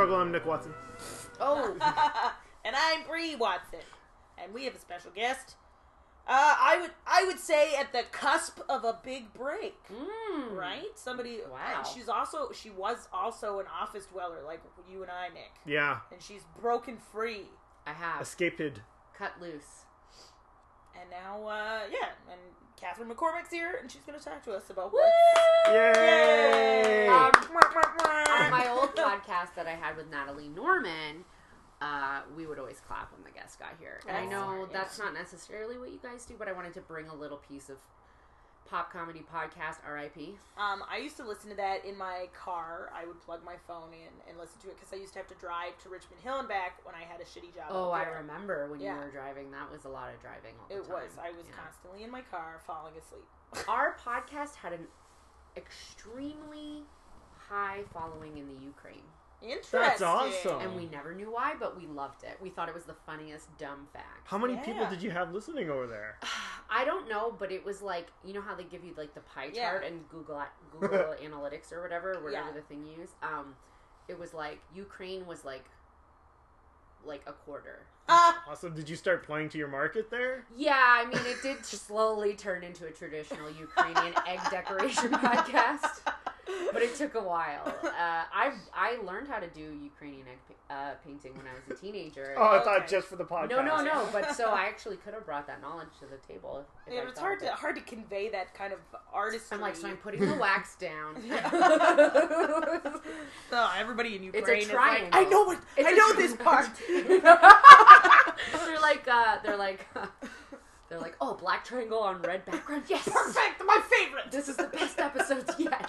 Watson Struggle. I'm Nick Watson. Oh, and I'm Brie Watson, and we have a special guest. Uh, I would I would say at the cusp of a big break, mm. right? Somebody. Wow. And she's also she was also an office dweller like you and I, Nick, Yeah, and she's broken free, I have escaped. cut loose. and now uh, yeah, and Catherine McCormick's here, and she's going to talk to us about what. Yay! Um, On my old podcast that I had with Natalie Norman, uh, we would always clap when the guest got here. And I know smart, that's not necessarily what you guys do, but I wanted to bring a little piece of pop comedy podcast, RIP. Um, I used to listen to that in my car. I would plug my phone in and listen to it because I used to have to drive to Richmond Hill and back when I had a shitty job. Oh, I remember when Yeah. you were driving. That was a lot of driving all the It time. was. I was Yeah. constantly in my car falling asleep. Our podcast had an extremely high following in the Ukraine. Interesting. That's awesome. And we never knew why, but we loved it. We thought it was the funniest dumb fact. How many Yeah. people did you have listening over there? I don't know, but it was like you know how they give you like the pie Yeah. chart and Google Google Analytics or whatever, whatever Yeah. the thing you use. Um, it was like Ukraine was like like a quarter. Ah, Awesome. Did you start playing to your market there? Yeah, I mean it did slowly turn into a traditional Ukrainian egg decoration podcast, but it took a while. Uh, I I learned how to do Ukrainian egg pa- uh, painting when I was a teenager. Oh, I thought just for the podcast. no, no, no. But so I actually could have brought that knowledge to the table. If, if yeah, I it's hard to it. hard to convey that kind of artistry. I'm like, so I'm putting the wax down. Oh, everybody in It's a Ukraine is like. I know what, It's I a know tri- this part. they're like, uh, they're like, they're like, oh, black triangle on red background. Yes, Perfect, my favorite. This is the best episodes yet.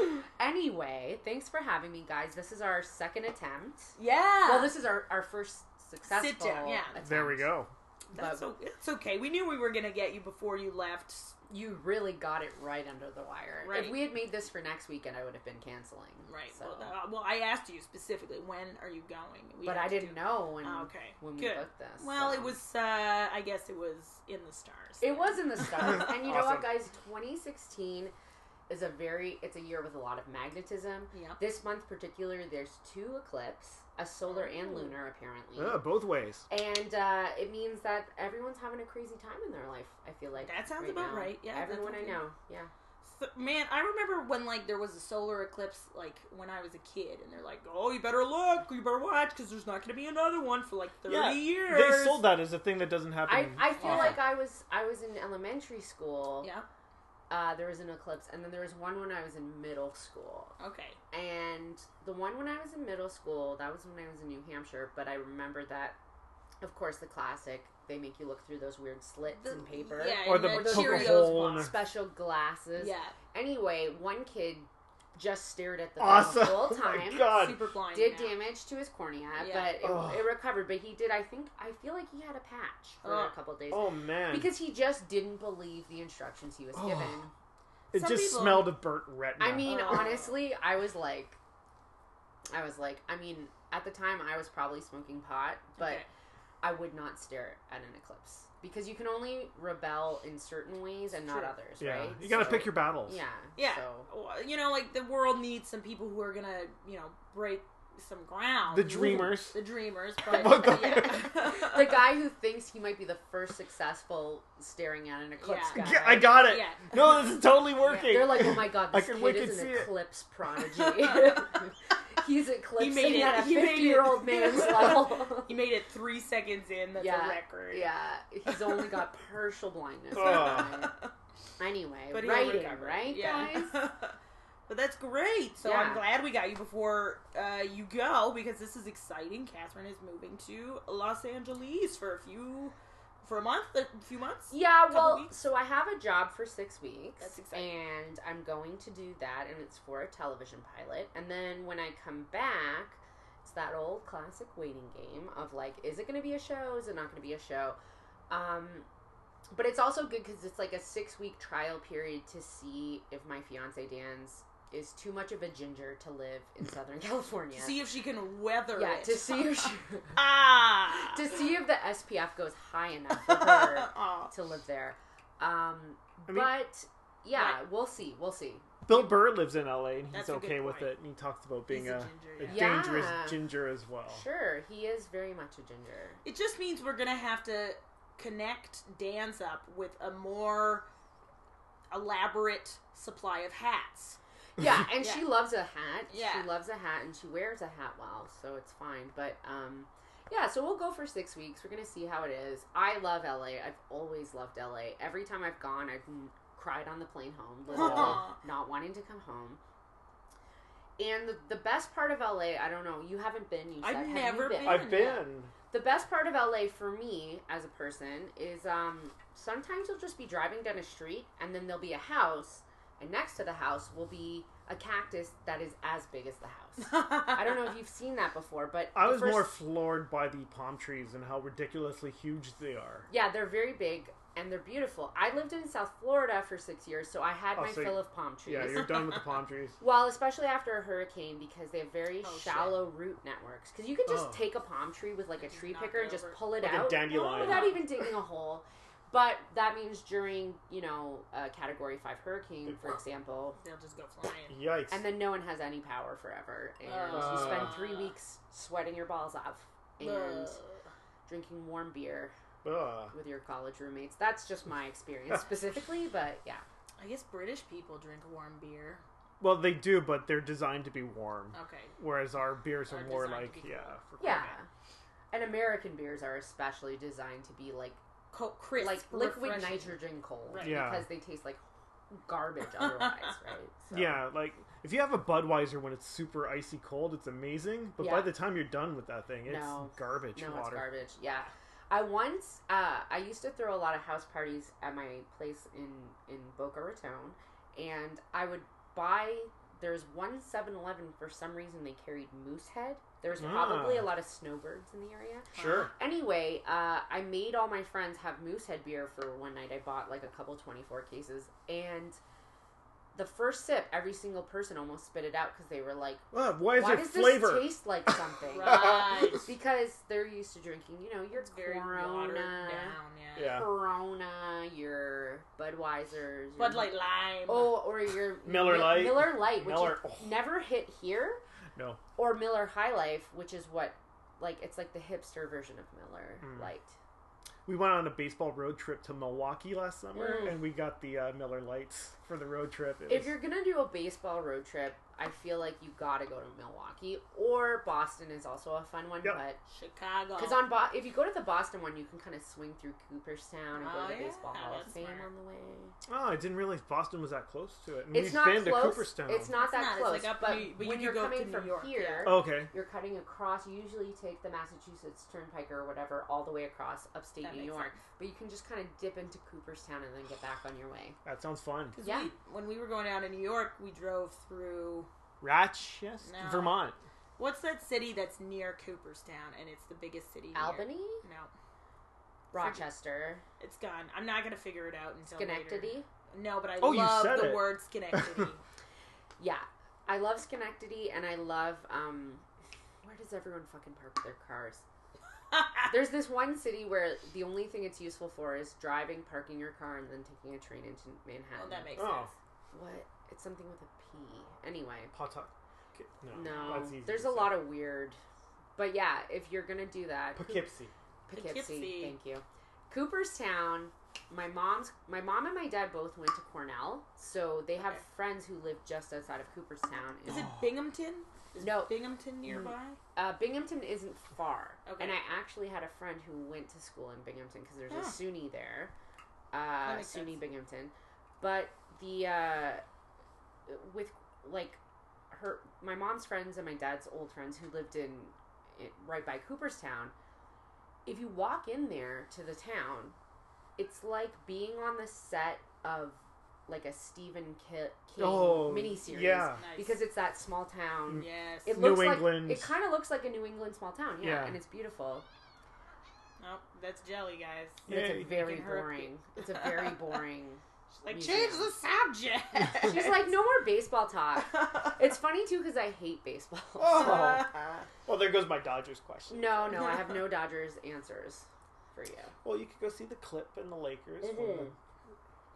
anyway, thanks for having me, guys. This is our second attempt. Yeah. Well, this is our, our first successful. Sit down, yeah. attempt. There we go. That's But o- it's okay. We knew we were gonna get you before you left. You really got it right under the wire. Right. If we had made this for next weekend, I would have been canceling. Right. So. Well, uh, well, I asked you specifically when are you going. We but I didn't do- know when Oh, okay. when we Good. booked this. Well, so. it was. uh I guess it was in the stars. It was in the stars. and you know what, guys? 2016 is a very it's a year with a lot of magnetism. Yeah. This month particular, there's two eclipse, a solar and lunar apparently. Yeah, both ways. And uh, it means that everyone's having a crazy time in their life. I feel like That sounds right about now. right. Yeah, everyone I know. Yeah, So- man, I remember when like there was a solar eclipse like when I was a kid, and they're like, "Oh, you better look, you better watch, because there's not going to be another one for like thirty Yeah, years." They sold that as a thing that doesn't happen. I, I feel often. like I was I was in elementary school. Yeah. Uh, there was an eclipse, and then there was one when I was in middle school. Okay. And the one when I was in middle school, that was when I was in New Hampshire, but I remember that, of course, the classic, they make you look through those weird slits The- in paper. Yeah, Or and the poke Cheerios hole in box. a- Special glasses. Yeah. Anyway, one kid just stared at the thing Awesome. the whole Oh my time. God. Super blind. Did now. damage to his cornea, Yeah. but it, it recovered. But he did, I think, I feel like he had a patch for Ugh. a couple of days. Oh man, Because he just didn't believe the instructions he was Oh. given. it some just people- smelled of burnt retina. I mean, Oh. honestly, I was like, I was like, I mean, at the time I was probably smoking pot, but Okay. I would not stare at an eclipse because you can only rebel in certain ways and not True. others, yeah, right? you gotta So- pick your battles. Yeah, Yeah. So You know, like the world needs some people who are gonna, you know, break some ground. The dreamers. The dreamers. But What the- yeah. the guy who thinks he might be the first successful staring at an eclipse Yeah. guy. Yeah, I got it. Yeah. No, this is totally working. They're like, oh my god, I this can kid is an eclipse it." eclipse prodigy. He's eclipsing made it- at a he fifty-year-old man's level. He made it three seconds in. That's Yeah, a record. Yeah, he's only got partial blindness. Ugh. Anyway, But he'll writing, right, Yeah. guys? but that's great. So Yeah. I'm glad we got you before uh, you go because this is exciting. Catherine is moving to Los Angeles for a few, for a month, a few months. Yeah, well, weeks? so I have a job for six weeks. That's exciting. And I'm going to do that, and it's for a television pilot. And then when I come back, it's that old classic waiting game of like, is it going to be a show? Is it not going to be a show? Um, but it's also good because it's like a six week trial period to see if my fiance Dan's is too much of a ginger to live in Southern California. To see if she can weather yeah, it. to see if she, ah. to see if the SPF goes high enough for her Aw. to live there. Um, I mean- but yeah, Right. we'll see. We'll see. Bill Burr lives in LA and he's That's okay with it, and he talks about being He's a a, ginger, a yeah. dangerous ginger as well. Sure, he is very much a ginger. It just means we're gonna have to connect dance up with a more elaborate supply of hats. Yeah, and Yeah. she loves a hat. Yeah. She loves a hat and she wears a hat well, so it's fine. But um yeah, so we'll go for six weeks. We're gonna see how it is. I love LA. I've always loved LA. Every time I've gone, I've cried on the plane home, literally, not wanting to come home. And the, the best part of LA, I don't know, you haven't been. You said, I've have never you been. I've been. the best part of LA for me as a person is um, sometimes you'll just be driving down a street and then there'll be a house, and next to the house will be a cactus that is as big as the house. I don't know if you've seen that before, but I was first- more floored by the palm trees and how ridiculously huge they are. Yeah, they're very big and they're beautiful. I lived in South Florida for six years, so I had Oh, my so fill of palm trees. Yeah, you're done with the palm trees. Well, especially after a hurricane because they have very Oh, shit. shallow root networks. Because you could just Oh. take a palm tree with like a tree picker and just pull it Like a out dandelion. without even digging a hole. But that means during, you know, a Category 5 hurricane, for example, They'll just go flying. Yikes. and then no one has any power forever. And you spend three weeks sweating your balls off and Ugh. drinking warm beer Ugh. with your college roommates. That's just my experience specifically, but yeah. I guess British people drink warm beer. Well, they do, but they're designed to be warm. Okay. Whereas our beers are Are more designed like, be yeah. cold. For Yeah. And American beers are especially designed to be like Co- crisp, like liquid refreshing. nitrogen cold Right. Yeah. because they taste like garbage otherwise, right? So- Yeah, like if you have a Budweiser when it's super icy cold, it's amazing. But by the time you're done with that thing, it's No. garbage No, it's garbage. Yeah. I once uh, I used to throw a lot of house parties at my place in in Boca Raton, and I would buy. There's one 7-Eleven for some reason they carried Moosehead. There's probably Ah. a lot of snowbirds in the area. Sure. Anyway, uh, I made all my friends have Moosehead beer for one night. I bought like a couple 24 cases, and the first sip, every single person almost spit it out because they were like, Uh, why is "Why does flavor? this taste like something?" Right. because they're used to drinking, you know, your It's very Corona, down. Yeah. yeah. Corona, your Budweisers, Bud Light Lime. oh, or your Miller Mi- Lite. Miller Lite, which Miller- is oh. never hit here, No. or Miller High Life, which is what, like, it's like the hipster version of Miller Mm. Light. We went on a baseball road trip to Milwaukee last summer, Mm. and we got the uh, Miller Lites for the road trip. It If was- you're gonna do a baseball road trip, I feel like you gotta go to Milwaukee or Boston is also a fun one. Yep. But Chicago. because on Bo- if you go to the Boston one, you can kind of swing through Cooperstown and go Oh, to the yeah, Baseball Hall of Fame on the way. oh, I didn't realize Boston was that close to it. And It's we've not been close. to Cooperstown. It's not It's that not, close, like up but New- but when could you're coming from York, here, yeah. Oh, okay. you're cutting across. You usually take the Massachusetts Turnpike or whatever all the way across upstate That New York. sense. But you can just kind of dip into Cooperstown and then get back on your way. That sounds fun. 'Cause Yeah. we, when we were going down to New York, we drove through Rochester, No. Vermont. what's that city that's near Cooperstown and it's the biggest city. near- Albany, No, Rochester, it's gone. I'm not gonna figure it out until later. Schenectady. No, but I Oh, love the it. word Schenectady. Yeah, I love Schenectady, and I love um, where does everyone fucking park their cars? There's this one city where the only thing it's useful for is driving, parking your car, and then taking a train into Manhattan. well, that makes Oh. sense. what? It's something with a P. Anyway, Pawtucket. No, no, that's easy there's a say. lot of weird. But yeah, if you're gonna do that, Poughkeepsie. Poughkeepsie. Poughkeepsie. Thank you. Cooperstown. My mom's, my mom and my dad both went to Cornell, so they have Okay. friends who live just outside of Cooperstown. Is it. Binghamton? Is No. Binghamton nearby? Uh, Binghamton isn't far, Okay. and I actually had a friend who went to school in Binghamton because there's a SUNY there, uh, SUNY sense. Binghamton. But the uh, with like her, my mom's friends and my dad's old friends who lived in, it, right by Cooperstown. If you walk in there to the town, it's like being on the set of like a Stephen King Oh, miniseries. yeah. Nice. because it's that small town. yes. It New looks England. like it kind of looks like a New England small town, yeah, Yeah. and it's beautiful. oh, that's jelly, guys. But it's a very boring. It's a very boring. She's like, Museum. change the subject. She's like, no more baseball talk. It's funny too because I hate baseball. Oh. Well, there goes my Dodgers question. No, no, I have no Dodgers answers for you. Well, you could go see the Clip and the Lakers. when Mhm. the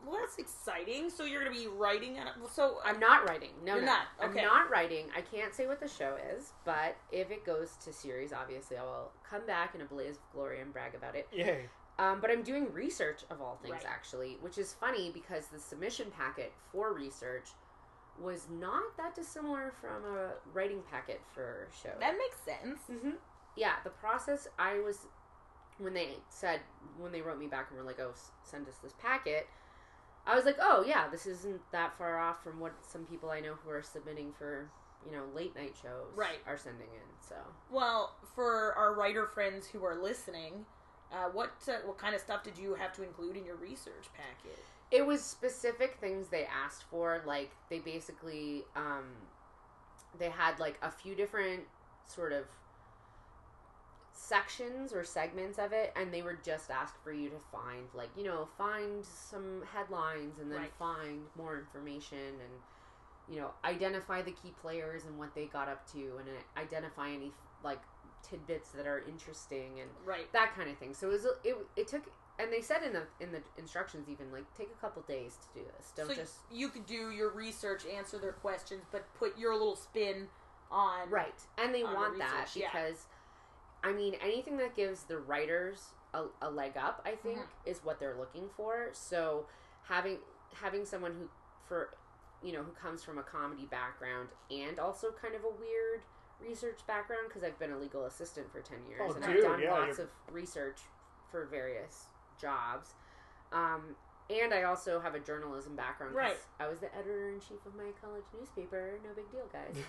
well, that's exciting. So you're gonna be writing on it. So I'm not writing. No, You're no. not? Okay. I'm not writing. I can't say what the show is, but if it goes to series, obviously I will come back in a blaze of glory and brag about it. Yay. Um, but I'm doing research of all things, Right. actually, which is funny because the submission packet for research was not that dissimilar from a writing packet for a show. that makes sense. hmm Yeah, the process I was when they said when they wrote me back and were like, "Oh, s- send us this packet." I was like, "Oh yeah, this isn't that far off from what some people I know who are submitting for you know late night shows Right. are sending in." So Well, for our writer friends who are listening, uh, what uh, what kind of stuff did you have to include in your research packet? it was specific things they asked for. Like they basically um, they had like a few different sort of sections or segments of it and they were just asked for you to find like you know find some headlines and then Right. find more information and you know identify the key players and what they got up to and uh, identify any like tidbits that are interesting and Right. that kind of thing so it was it, it took and they said in the in the instructions even like take a couple days to do this don't so just you could do your research, answer their questions, but put your little spin on Right. And they on want that because yeah. I mean, anything that gives the writers a, a leg up, I think, Mm-hmm. is what they're looking for. So having having someone who, for, you know, who comes from a comedy background and also kind of a weird research background because I've been a legal assistant for 10 years Oh, and dude, I've done yeah, lots you're- of research for various jobs. Um, and I also have a journalism background. Right. I was the editor in chief of my college newspaper. No big deal, guys.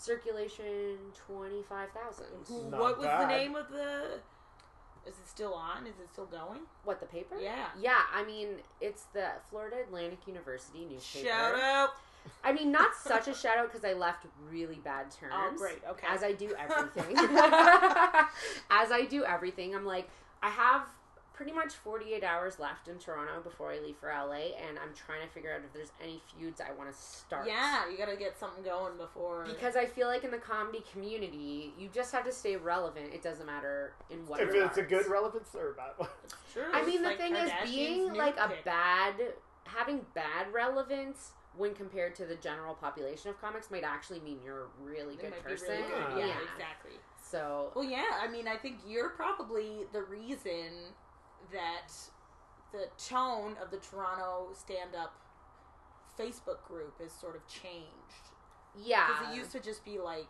Circulation twenty five thousand. Who- Not what was bad. the name of the? Is it still on? Is it still going? What the paper? Yeah. Yeah, I mean it's the Florida Atlantic University newspaper. Shout out! I mean, not such a shout out because I left really bad oh, terms. Oh, great. Okay. As I do everything. As I do everything, I'm like, I have pretty much 48 hours left in Toronto before I leave for LA, and I'm trying to figure out if there's any feuds I want to start. yeah, you gotta get something going before. Because I feel like in the comedy community, you just have to stay relevant. It doesn't matter in what. If it's a good relevance or a bad one. It's true. I mean, It's the like thing is, being new like a pick. bad, having bad relevance when compared to the general population of comics might actually mean you're a really They good person. really good. Yeah. Yeah, exactly. So Well, yeah. I mean, I think you're probably the reason that the tone of the Toronto stand-up Facebook group is sort of changed yeah, because it used to just be like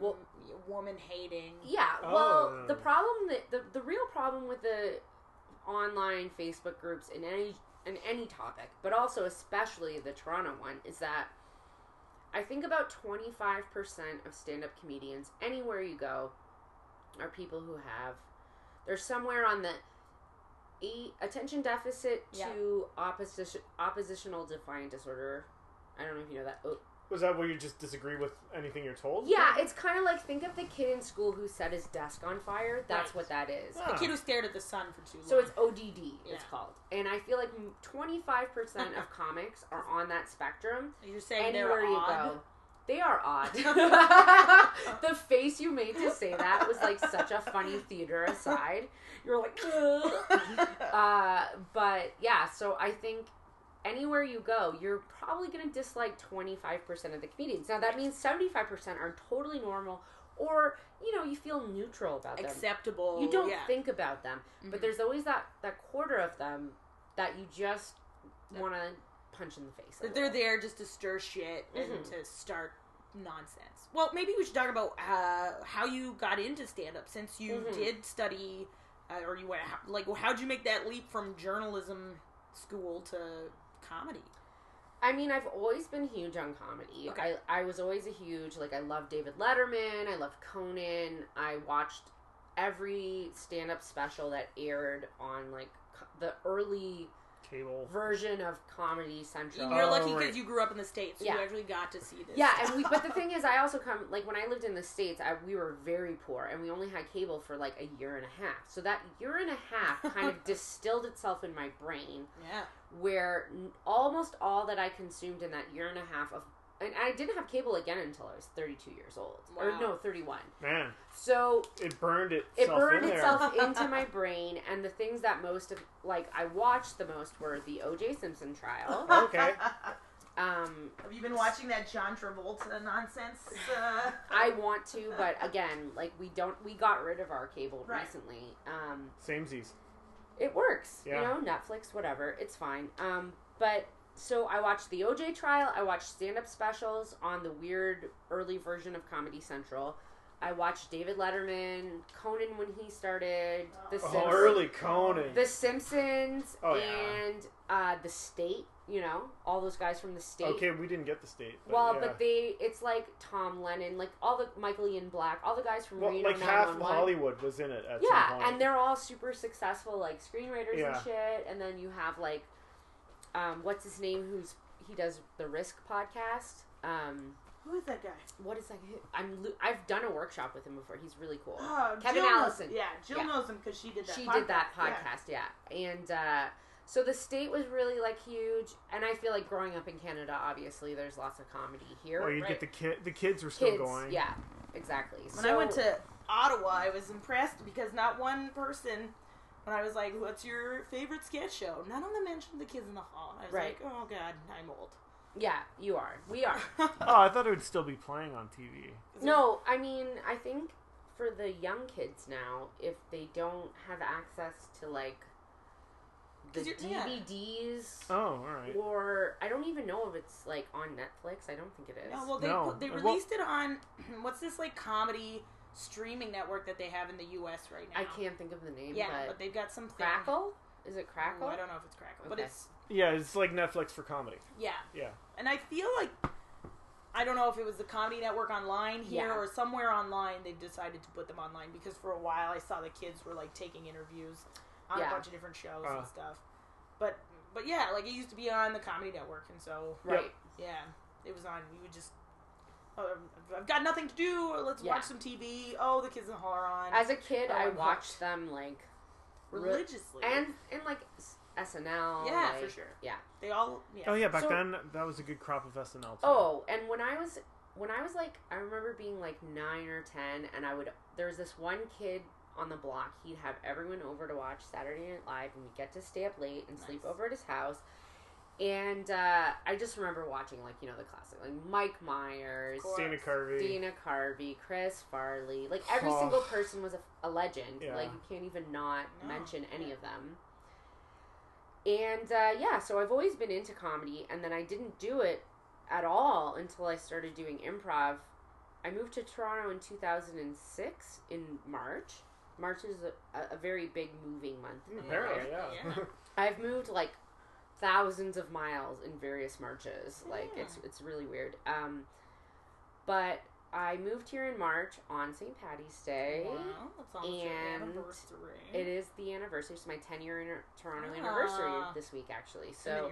Well- m- woman hating. yeah. Oh. Well, the oh. problem that the the real problem with the online Facebook groups in any in any topic, but also especially the Toronto one, is that I think about twenty five percent of stand up comedians anywhere you go are people who have they're somewhere on the eight attention deficit Yeah. to opposition oppositional defiant disorder. I don't know if you know that. Oh, Was that where you just disagree with anything you're told? Yeah, it's kind of like think of the kid in school who set his desk on fire. That's Right. what that is. Ah. The kid who stared at the sun for too long. So it's ODD. It's called, and I feel like twenty five percent of comics are on that spectrum. you're saying Anywhere they're you odd. go, they are odd. the face you made to say that was like such a funny theater aside. You're like, uh, but yeah. So I think anywhere you go, you're probably going to dislike 25% of the comedians. Now, that means 75% are totally normal, or, you know, you feel neutral about them. acceptable. you don't yeah. think about them. But Mhm. there's always that, that quarter of them that you just want to punch in the face. that they're there just to stir shit and Mhm. to start nonsense. Well, maybe we should talk about uh, how you got into stand up since you Mhm. did study uh, or you went like how'd you make that leap from journalism school to comedy? I mean, I've always been huge on comedy. Okay. I, I was always a huge, like, I love David Letterman. I loved Conan. I watched every stand up special that aired on, like, the early Cable. version of Comedy Central. You're Oh, lucky right. because you grew up in the states, so Yeah. you actually got to see this. Yeah, and we. But the thing is, I also come like when I lived in the states. I, we were very poor, and we only had cable for like a year and a half. So that year and a half kind of distilled itself in my brain, yeah, where n- almost all that I consumed in that year and a half of and I didn't have cable again until I was 32 years old, or no, 31. Man, So it burned itself it burned in there. itself into my brain, and the things that most of like I watched the most were the O.J. Simpson trial. Okay. Um, Have you been watching that John Travolta nonsense? Uh, I want to, but again, like we don't, we got rid of our cable Right. recently. Um, Samesies. it works, Yeah. you know, Netflix, whatever, it's fine. Um, but so I watched the OJ trial. I watched stand-up specials on the weird early version of Comedy Central. I watched David Letterman, Conan when he started, The Oh, Simpsons, early Conan. The Simpsons, Oh, yeah. and uh, The State. You know, all those guys from The State. Okay, we didn't get the state. But Well, yeah. but they, it's like Tom Lennon, like all the Michael Ian Black, all the guys from well, Reno like half Hollywood was in it at Yeah, some point. and they're all super successful, like screenwriters Yeah. and shit. And then you have like, um, what's his name? Who's he does the Risk podcast? Um, who is that guy? what is that? I'm I've done a workshop with him before. He's really cool. Oh, Kevin Jill knows- Allison. yeah, Jill Yeah. knows him because she did that. she podcast. did that Yeah. podcast, yeah. And uh, so the state was really like huge, and I feel like growing up in Canada, obviously, there's lots of comedy here. or you right. get the kid. The kids were still Kids, going. yeah, exactly. When so, I went to Ottawa, I was impressed because not one person, when I was like, "What's your favorite sketch show?" None of them mentioned the Kids in the Hall. I was Right. like, "Oh God, I'm old." yeah, you are, we are. Oh, I thought it would still be playing on TV. No, I mean, I think for the young kids now, if they don't have access to like the 'Cause you're- yeah. DVDs, Oh, all right. or I don't even know if it's like on Netflix. I don't think it is. No, well, they No. put, they Well- released it on what's this like comedy streaming network that they have in the U.S. right now? I can't think of the name. Yeah, but, but they've got some Crackle. Is it Crackle? I don't know if it's Crackle, but it's Yeah, it's like Netflix for comedy. yeah. Yeah. And I feel like I don't know if it was the Comedy Network online here Yeah. or somewhere online they've decided to put them online because for a while I saw the kids were like taking interviews on Yeah. a bunch of different shows Uh. and stuff. But but yeah, like it used to be on the Comedy Network and so Right. yeah, it was on. You would just Uh, I've got nothing to do. Let's Yeah. watch some TV. Oh, the kids in the hall on As a kid, Oh, I I'm watched them like religiously and and like SNL. yeah, like- for sure. Yeah. They all yeah. Oh yeah, back So- then that was a good crop of SNL. Too. Oh, and when I was when I was like I remember being like 9 or 10 and I would there was this one kid on the block. He'd have everyone over to watch Saturday Night Live and we'd get to stay up late and sleep over at his house. And uh, I just remember watching like, you know, the classic like Mike Myers, course. Dana Carvey. Dana Carvey, Chris Farley. Like every Oh. single person was a, a legend. Yeah. Like you can't even not No. mention any of them. And uh, yeah, so I've always been into comedy, and then I didn't do it at all until I started doing improv. I moved to Toronto in 2006 in March. March is a, a, a very big moving month. in Apparently, yeah. Yeah. I've moved like thousands of miles in various marches. Like it's it's really weird. Um, but I moved here in March on St. Patty's Day. Wow, that's almost your And anniversary. It is the anniversary. It's my 10 year inter- Toronto Ah. anniversary this week, actually. So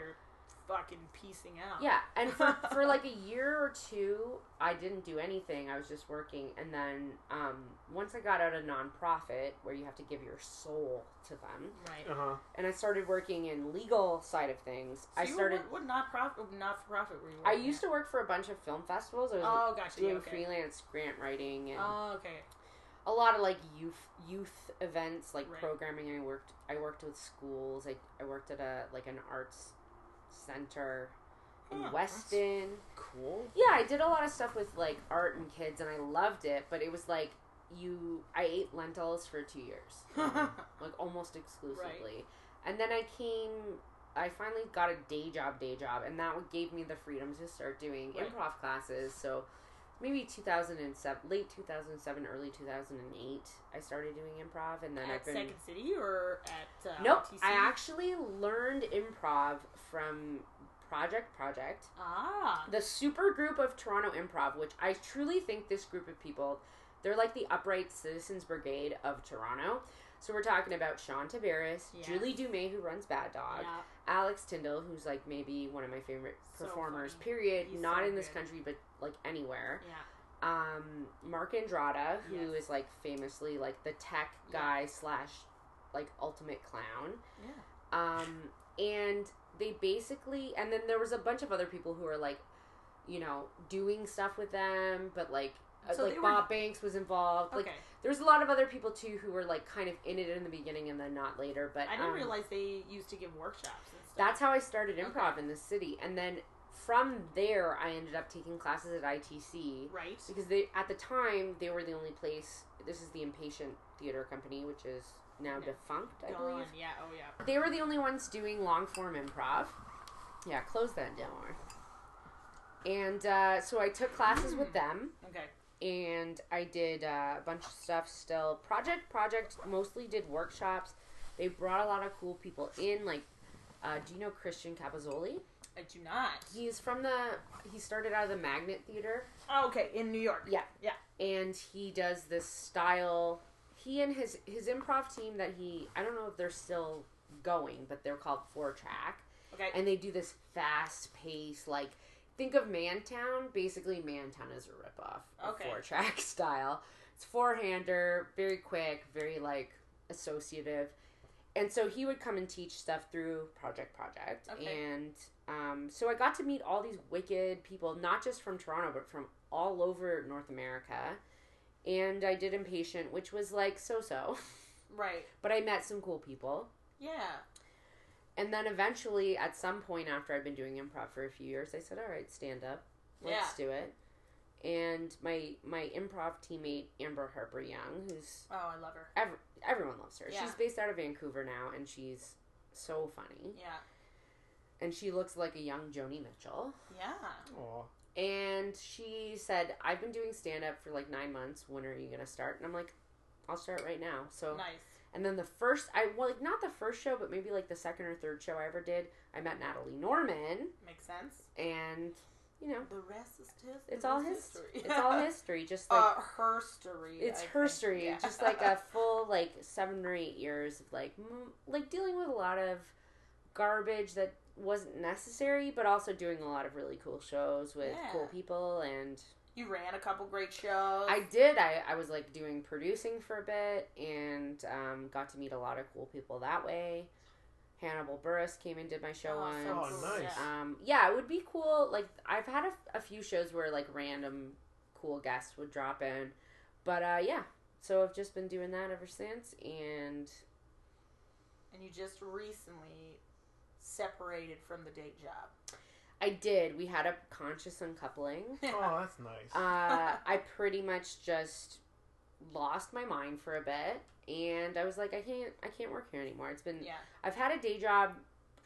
fucking piecing out. yeah, and for, for like a year or two, I didn't do anything. I was just working, and then um, once I got out of nonprofit, where you have to give your soul to them, Right. Uh huh. and I started working in legal side of things. So I you were- started. what, what nonprofit? not for profit were you? I working used to work for a bunch of film festivals. I was? Oh, gotcha. doing yeah, okay. freelance grant writing and Oh, okay. a lot of like youth youth events, like Right. programming. I worked. I worked with schools. I I worked at a like an arts center in Huh, Weston. Cool. Yeah, I did a lot of stuff with like art and kids, and I loved it. But it was like you, I ate lentils for two years, um, like almost exclusively. And then I came. I finally got a day job, day job, and that gave me the freedom to start doing Right. improv classes. So maybe 2007, late 2007, early 2008, I started doing improv, and then at I've been. Second City or at uh, Nope? I actually learned improv from Project Project ah the super group of Toronto Improv, which I truly think this group of people, they're like the upright citizens brigade of Toronto. So we're talking about Sean Tavares, Yes. Julie Dumais, who runs Bad Dog, yeah. Alex Tyndall, who's like maybe one of my favorite performers. funny. period. He's Not so in this good. country, but like anywhere. Yeah. Um, Mark Andrada, who is Yes. like famously like the tech Yeah. guy slash like ultimate clown. Yeah. Um, and they basically, and then there was a bunch of other people who are like, you know, doing stuff with them, but like. uh, So like they were- Bob Banks was involved. Like Okay. there's a lot of other people too who were like kind of in it in the beginning and then not later. But I didn't um, realize they used to give workshops and stuff. that's how I started improv Okay. in the city, and then from there I ended up taking classes at ITC right. because they at the time they were the only place. This is the Impatient Theater Company, which is now Yeah. defunct, I Gone. believe. Yeah. Oh yeah. They were the only ones doing long form improv. Yeah, close that door. And uh, so I took classes with them, Okay. and I did uh, a bunch of stuff still. Project Project mostly did workshops. They brought a lot of cool people in. Like, uh, do you know Christian Capozzoli? I do not. He's from the. He started out of the Magnet Theater, Oh, okay. In New York. Yeah. Yeah. and he does this style. He and his his improv team that he. I don't know if they're still going, but they're called Four Track Okay. and they do this fast pace like think of mantown basically mantown is a ripoff of Okay. four track style it's four hander very quick very like associative and so he would come and teach stuff through project project Okay. and um, so i got to meet all these wicked people not just from toronto but from all over north america and i did impatient which was like so so right. but i met some cool people Yeah. and then eventually, at some point after I'd been doing improv for a few years, I said, "All right, stand up, let's do it." And my my improv teammate Amber Harper Young, who's Oh, I love her. ev- everyone loves her. Yeah. She's based out of Vancouver now, and she's so funny. Yeah. And she looks like a young Joni Mitchell. Yeah. Aw. And she said, "I've been doing stand up for like nine months. When are you gonna start?" And I'm like, "I'll start right now." So Nice. And then the first, I well, like not the first show, but maybe like the second or third show I ever did, I met Natalie Norman, Makes sense. and you know, The rest is just. it's all rest his, it's all history. Just like uh, her story. it's I her story, Yeah. just like a full like seven or eight years of like mm, like dealing with a lot of garbage that wasn't necessary, but also doing a lot of really cool shows with Yeah. cool people and You ran a couple great shows. I did. I, I was like doing producing for a bit and um, got to meet a lot of cool people that way. Hannibal Buress came and did my show Oh, once. Oh, nice. Yeah. Um, yeah, it would be cool. Like I've had a, a few shows where like random cool guests would drop in, but uh, yeah. So I've just been doing that ever since, and And you just recently separated from the date job. I did. We had a conscious uncoupling. Oh, that's nice. uh, I pretty much just lost my mind for a bit, and I was like, I can't, I can't work here anymore. It's been, yeah. I've had a day job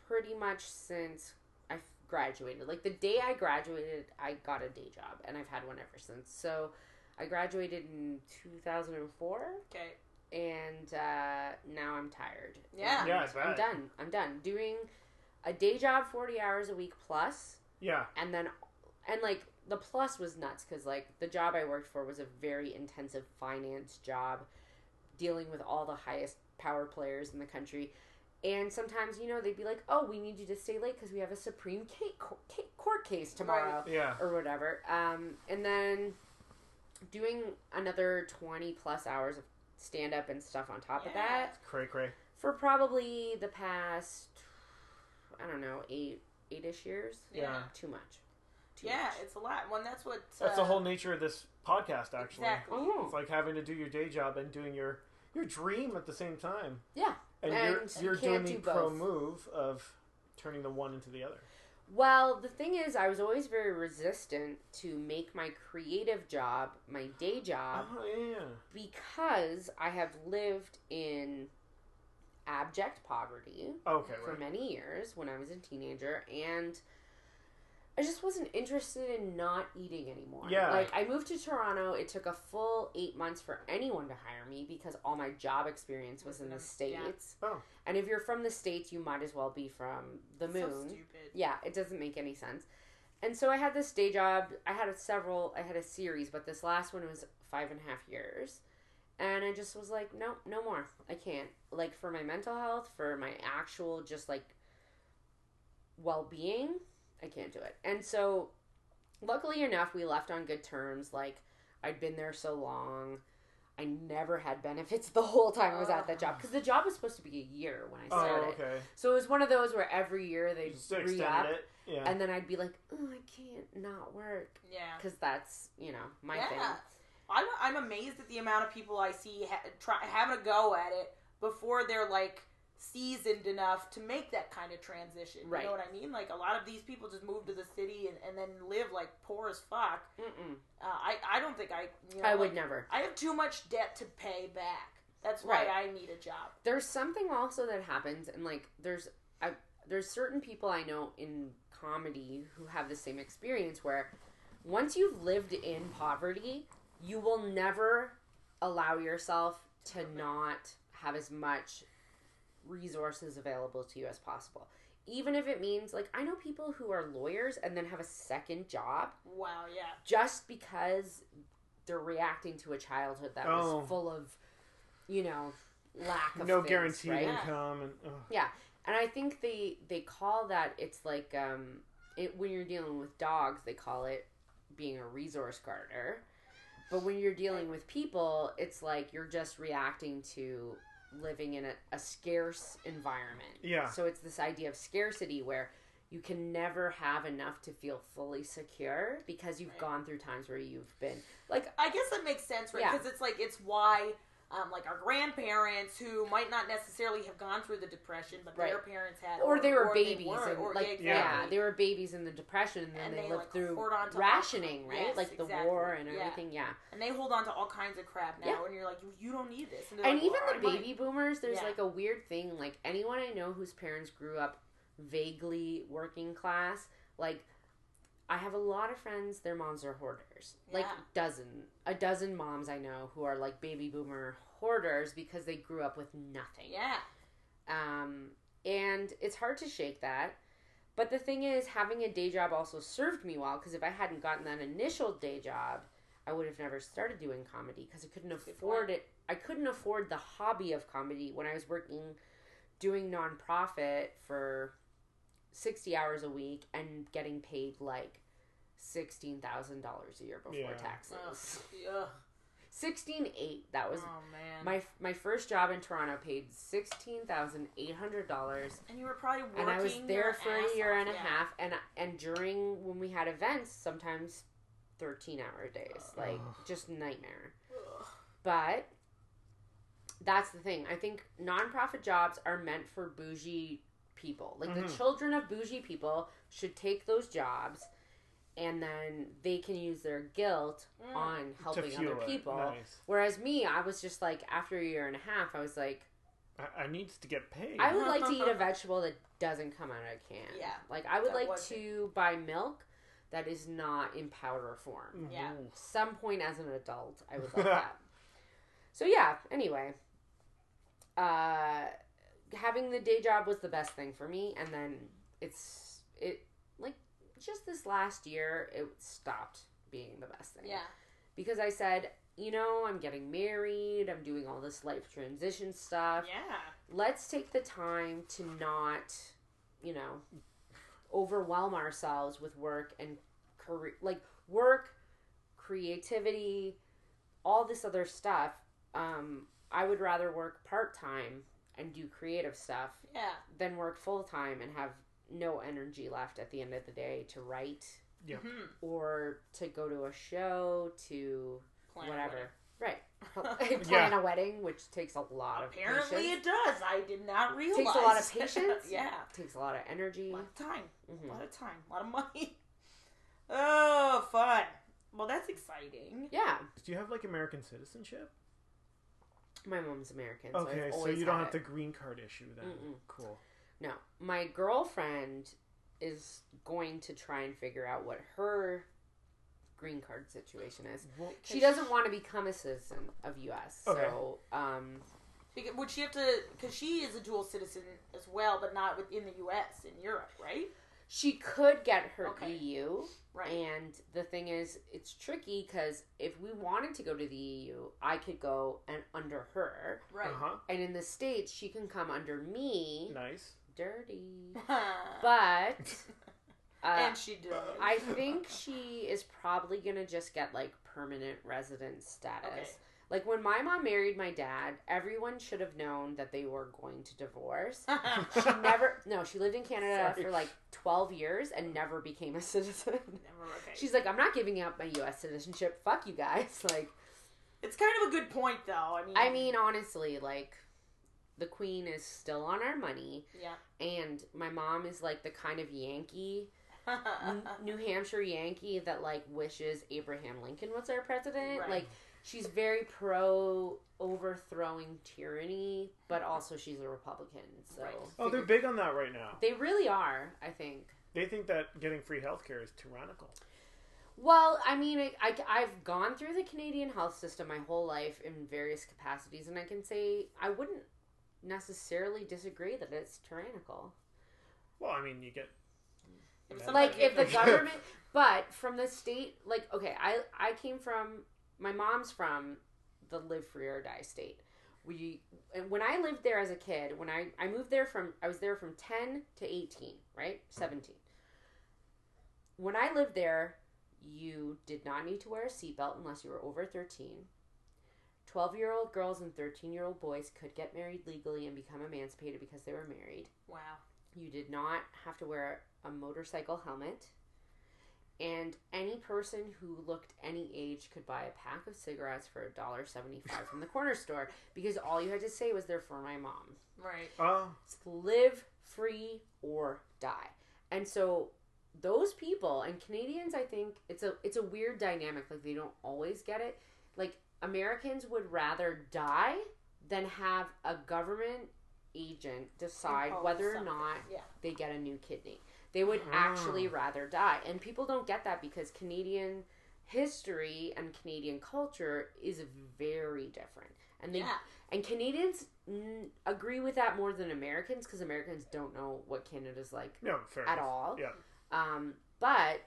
pretty much since I graduated. Like the day I graduated, I got a day job, and I've had one ever since. So, I graduated in 2004, Okay. and uh, now I'm tired. Yeah. Yeah, I bet. I'm done. I'm done doing a day job, 40 hours a week plus yeah. and then and like the plus was nuts because like the job i worked for was a very intensive finance job dealing with all the highest power players in the country and sometimes you know they'd be like oh we need you to stay late because we have a supreme ca- co- ca- court case tomorrow Yeah. or whatever um, and then doing another 20 plus hours of stand up and stuff on top of that Cray cray. for probably the past i don't know eight eight-ish years Yeah. too much Too Yeah, much. it's a lot. Well, that's what. That's uh, the whole nature of this podcast, actually. Exactly. Oh. It's like having to do your day job and doing your your dream at the same time. Yeah. And, And you're you you're doing the do pro move of turning the one into the other. Well, the thing is, I was always very resistant to make my creative job my day job Oh yeah. because I have lived in abject poverty Okay, for right. many years when I was a teenager, and I just wasn't interested in not eating anymore. Yeah. Like, I moved to Toronto. It took a full eight months for anyone to hire me because all my job experience was in the mm-hmm. Yeah. States. Oh. And if you're from the States, you might as well be from the so moon. stupid. Yeah, it doesn't make any sense. And so I had this day job. I had a several. I had a series, but this last one was five and a half years, and I just was like, no, no more. I can't. Like for my mental health, for my actual just like well being, I can't do it. And so, luckily enough, we left on good terms. Like I'd been there so long. I never had benefits the whole time I was at that job because the job was supposed to be a year when I Oh, started. okay. So it was one of those where every year they'd Just re up, it. Yeah. and then I'd be like, "Oh, I can't not work," Yeah. because that's you know my yeah. thing. I'm, I'm amazed at the amount of people I see ha- try, having a go at it before they're like seasoned enough to make that kind of transition. You know what I mean? Like a lot of these people just move to the city and, and then live like poor as fuck. Mm-mm. Uh, I I don't think I you know, I would like, never. I have too much debt to pay back. That's why Right. I need a job. There's something also that happens, and like there's I there's certain people I know in comedy who have the same experience where once you've lived in poverty, you will never allow yourself to not have as much resources available to you as possible. Even if it means like I know people who are lawyers and then have a second job Wow. Yeah. just because they're reacting to a childhood that Oh. was full of, you know, lack of no things, guaranteed right? income and ugh. Yeah, and I think they they call that it's like um it when you're dealing with dogs they call it being a resource gardener. but when you're dealing with people it's like you're just reacting to living in a, a scarce environment. Yeah. So it's this idea of scarcity where you can never have enough to feel fully secure because you've Right. gone through times where you've been like I guess that makes sense, right? Yeah. Because it's like it's why, um, like our grandparents who might not necessarily have gone through the depression, but their parents had, or they were they babies weren't, and or- like yeah, yeah, they were babies in the depression and then And they, they, lived like, through rationing right? Yes, like the war and everything yeah. And they hold on to all kinds of crap now, Yeah. and you're like, you, you don't need this, they're and like, even "Well, the I might." baby boomers there's like a weird thing like anyone i know whose parents grew up vaguely working class like i have a lot of friends their moms are hoarders like Yeah. dozen a dozen moms i know who are like baby boomer hoarders because they grew up with nothing Yeah, um, and it's hard to shake that. But the thing is, having a day job also served me well because if I hadn't gotten that initial day job, I would have never started doing comedy because I couldn't afford it. I couldn't afford the hobby of comedy when I was working doing nonprofit for 60 hours a week and getting paid like $16,000 a year before Yeah. taxes. Ugh. Ugh. 16 8 that was oh man, my my first job in Toronto paid sixteen thousand eight hundred dollars, and you were probably working and I was there for a year off, and a yeah. half. And and during when we had events, sometimes thirteen hour days, like Ugh. just nightmare. Ugh. But that's the thing. I think nonprofit jobs are meant for bougie people. Like the Mhm. children of bougie people should take those jobs. And then they can use their guilt Mm. on helping other people. Nice. Whereas me, I was just like, after a year and a half, I was like, I, I needs to get paid. I would like to eat a vegetable that doesn't come out of a can. Yeah, Like I would that like wasn't- to buy milk that is not in powder form. Yeah. Ooh. Some point as an adult, I would like that. So yeah. Anyway, uh, having the day job was the best thing for me, and then it's it like just this last year it stopped being the best thing yeah, because I said. You know, I'm getting married. I'm doing all this life transition stuff yeah. let's take the time to not, you know, overwhelm ourselves with work and career, like work, creativity, all this other stuff. Um, I would rather work part time and do creative stuff Yeah, than work full time and have no energy left at the end of the day to write Yep. Mhm. or to go to a show to Plan whatever. Right. wedding. Plan a wedding, which takes a lot of Apparently, it does. I did not realize. Takes a lot of patience. yeah, takes a lot of energy. a lot of time, Mhm. a lot of time, a lot of money. Oh, fun. Well, that's exciting. Yeah, Do you have like American citizenship? my mom's American. So Okay, I've so you don't have it. the green card issue then. Mm-mm. Cool. No, my girlfriend is going to try and figure out what her green card situation is. Well, She doesn't want to become a citizen of U.S. Okay. So, um, Because, would she have to? Because she is a dual citizen as well, but not within the U.S. in Europe, right? she could get her Okay. EU. Right. And the thing is, it's tricky because if we wanted to go to the EU, I could go and under her, right. Uh huh. and in the states, she can come under me. Nice. Dirty, but. Uh, and she does. I think she is probably gonna just get like permanent resident status. Okay. Like when my mom married my dad, everyone should have known that they were going to divorce. She never no, she lived in Canada Sorry. for like 12 years and never became a citizen. Never, okay. She's like, I'm not giving up my US citizenship. Fuck you guys. Like it's kind of a good point, though. I mean, I mean, honestly, like the queen is still on our money yeah. and my mom is like the kind of Yankee New Hampshire Yankee that like wishes Abraham Lincoln was our president. Right. Like she's very pro overthrowing tyranny, but mm-hmm. also she's a Republican. So Right. Oh, they're big on that right now. they really are, I think. They think that getting free healthcare is tyrannical. Well, I mean, I, I, I've gone through the Canadian health system my whole life in various capacities, and I can say I wouldn't necessarily disagree that it's tyrannical. Well, I mean, you get like if the government but from the state like okay i i came from my mom's from the live free or die state. We when i lived there as a kid when i i moved there from i was there from 10 to 18 right? 17 when i lived there you did not need to wear a seatbelt unless you were over 13 12 year old girls and 13 year old boys could get married legally and become emancipated because they were married wow. you did not have to wear a motorcycle helmet. And any person who looked any age could buy a pack of cigarettes for $1.75 from the corner store because all you had to say was they're for my mom. Right. oh, It's live free or die. And so those people and Canadians I think it's a it's a weird dynamic like they don't always get it. Like Americans would rather die than have a government agent decide Impose whether or something. not Yeah. they get a new kidney. They would actually rather die. And people don't get that because Canadian history and Canadian culture is very different. And they Yeah. and Canadians mm, agree with that more than Americans because Americans don't know what Canada's like no, fair at enough. all. Yeah. Um, but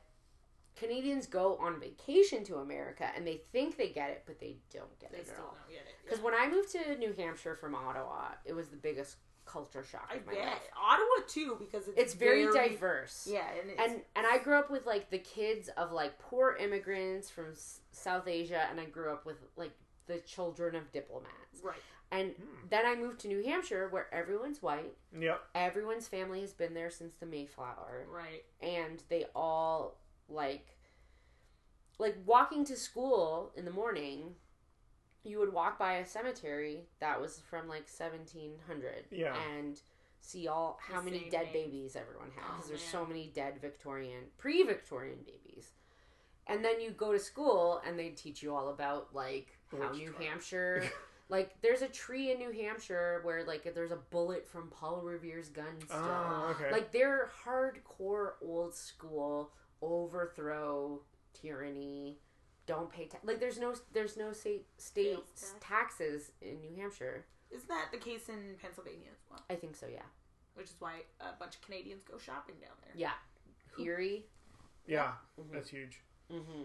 Canadians go on vacation to America and they think they get it, but they don't get They it still at all. don't get it. Because when I moved to New Hampshire from Ottawa, it was the biggest culture shock I of my bet life. Ottawa too because it's, It's very, diverse. Yeah, and it's, and and I grew up with like the kids of like poor immigrants from S- South Asia, and I grew up with like the children of diplomats. right. And Hmm. then I moved to New Hampshire, where everyone's white, Yep. everyone's family has been there since the Mayflower, Right. and they all like like walking to school in the morning. You would walk by a cemetery that was from like 1700, Yeah. and see all how The many dead name. babies everyone had Oh, because there's man. so many dead Victorian, pre-Victorian babies. And then you go to school and they teach you all about like how New trials. Hampshire, like there's a tree in New Hampshire where like there's a bullet from Paul Revere's gun ah, still. Oh, okay. Like they're hardcore old school overthrow tyranny. Don't pay ta- like there's no there's no state state tax. taxes in New Hampshire. Isn't that the case in Pennsylvania as well? I think so. Yeah. Which is why a bunch of Canadians go shopping down there. Yeah. Erie. yeah, Mhm. that's huge. Mm-hmm.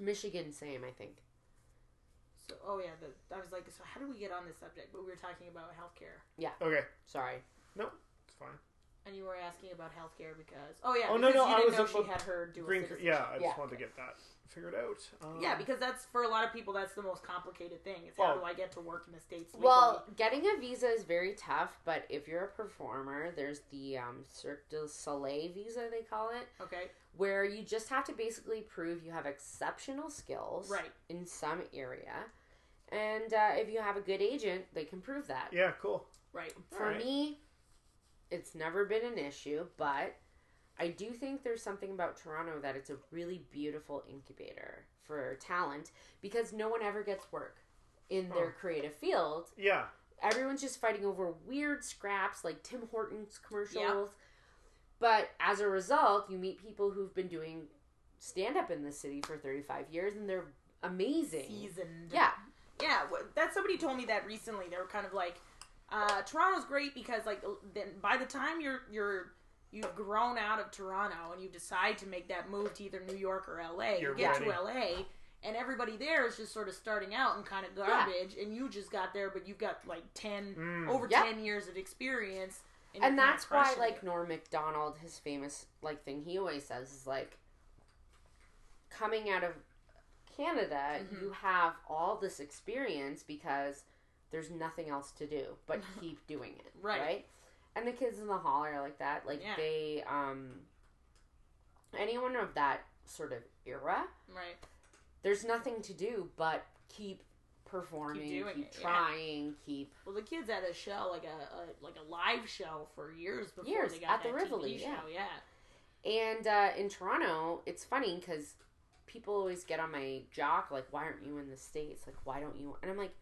Michigan, same. I think. So, oh yeah, the, I was like, so how do we get on this subject? But we were talking about healthcare, Yeah. Okay, Sorry. No, it's fine. And you were asking about healthcare because, oh yeah, Oh, no, because no, you I didn't was know she had her dual Green. citizenship. Yeah, I just Yeah. wanted to get that figured out. Um, Yeah, because that's for a lot of people that's the most complicated thing. Is how do I get to work in the states? Legally? Well, getting a visa is very tough, but if you're a performer, there's the um, Cirque du Soleil visa, they call it, okay, where you just have to basically prove you have exceptional skills right, in some area. And uh, if you have a good agent, they can prove that. yeah, cool. right. For Alright. me, it's never been an issue, but I do think there's something about Toronto that it's a really beautiful incubator for talent because no one ever gets work in their Oh. creative field. Yeah, Everyone's just fighting over weird scraps like Tim Hortons commercials. But as a result, you meet people who've been doing stand up in the city for 35 years and they're amazing. Seasoned. Yeah. Yeah, that somebody told me that recently. They were kind of like, uh, Toronto's great because like then by the time you're you're you've grown out of Toronto and you decide to make that move to either New York or LA, You're you get ready. to LA and everybody there is just sort of starting out and kind of garbage, and you just got there, but you've got like ten Mm. over Yeah. ten years of experience. you're and that's why crushing like norm macdonald his famous like thing he always says is like coming out of Canada, Mhm. you have all this experience because there's nothing else to do but keep doing it. Right. Right. And the kids in the hall are like that. Like Yeah. they, um, anyone of that sort of era, Right. there's nothing to do but keep performing, keep, doing it, yeah. trying, keep Well, the kids had a show like a, a like a live show for years before Years, they got at the Rivoli, TV yeah. show. Yeah. And uh, in Toronto, it's funny because people always get on my jock, like, why aren't you in the States? Like, why don't you? And I'm like,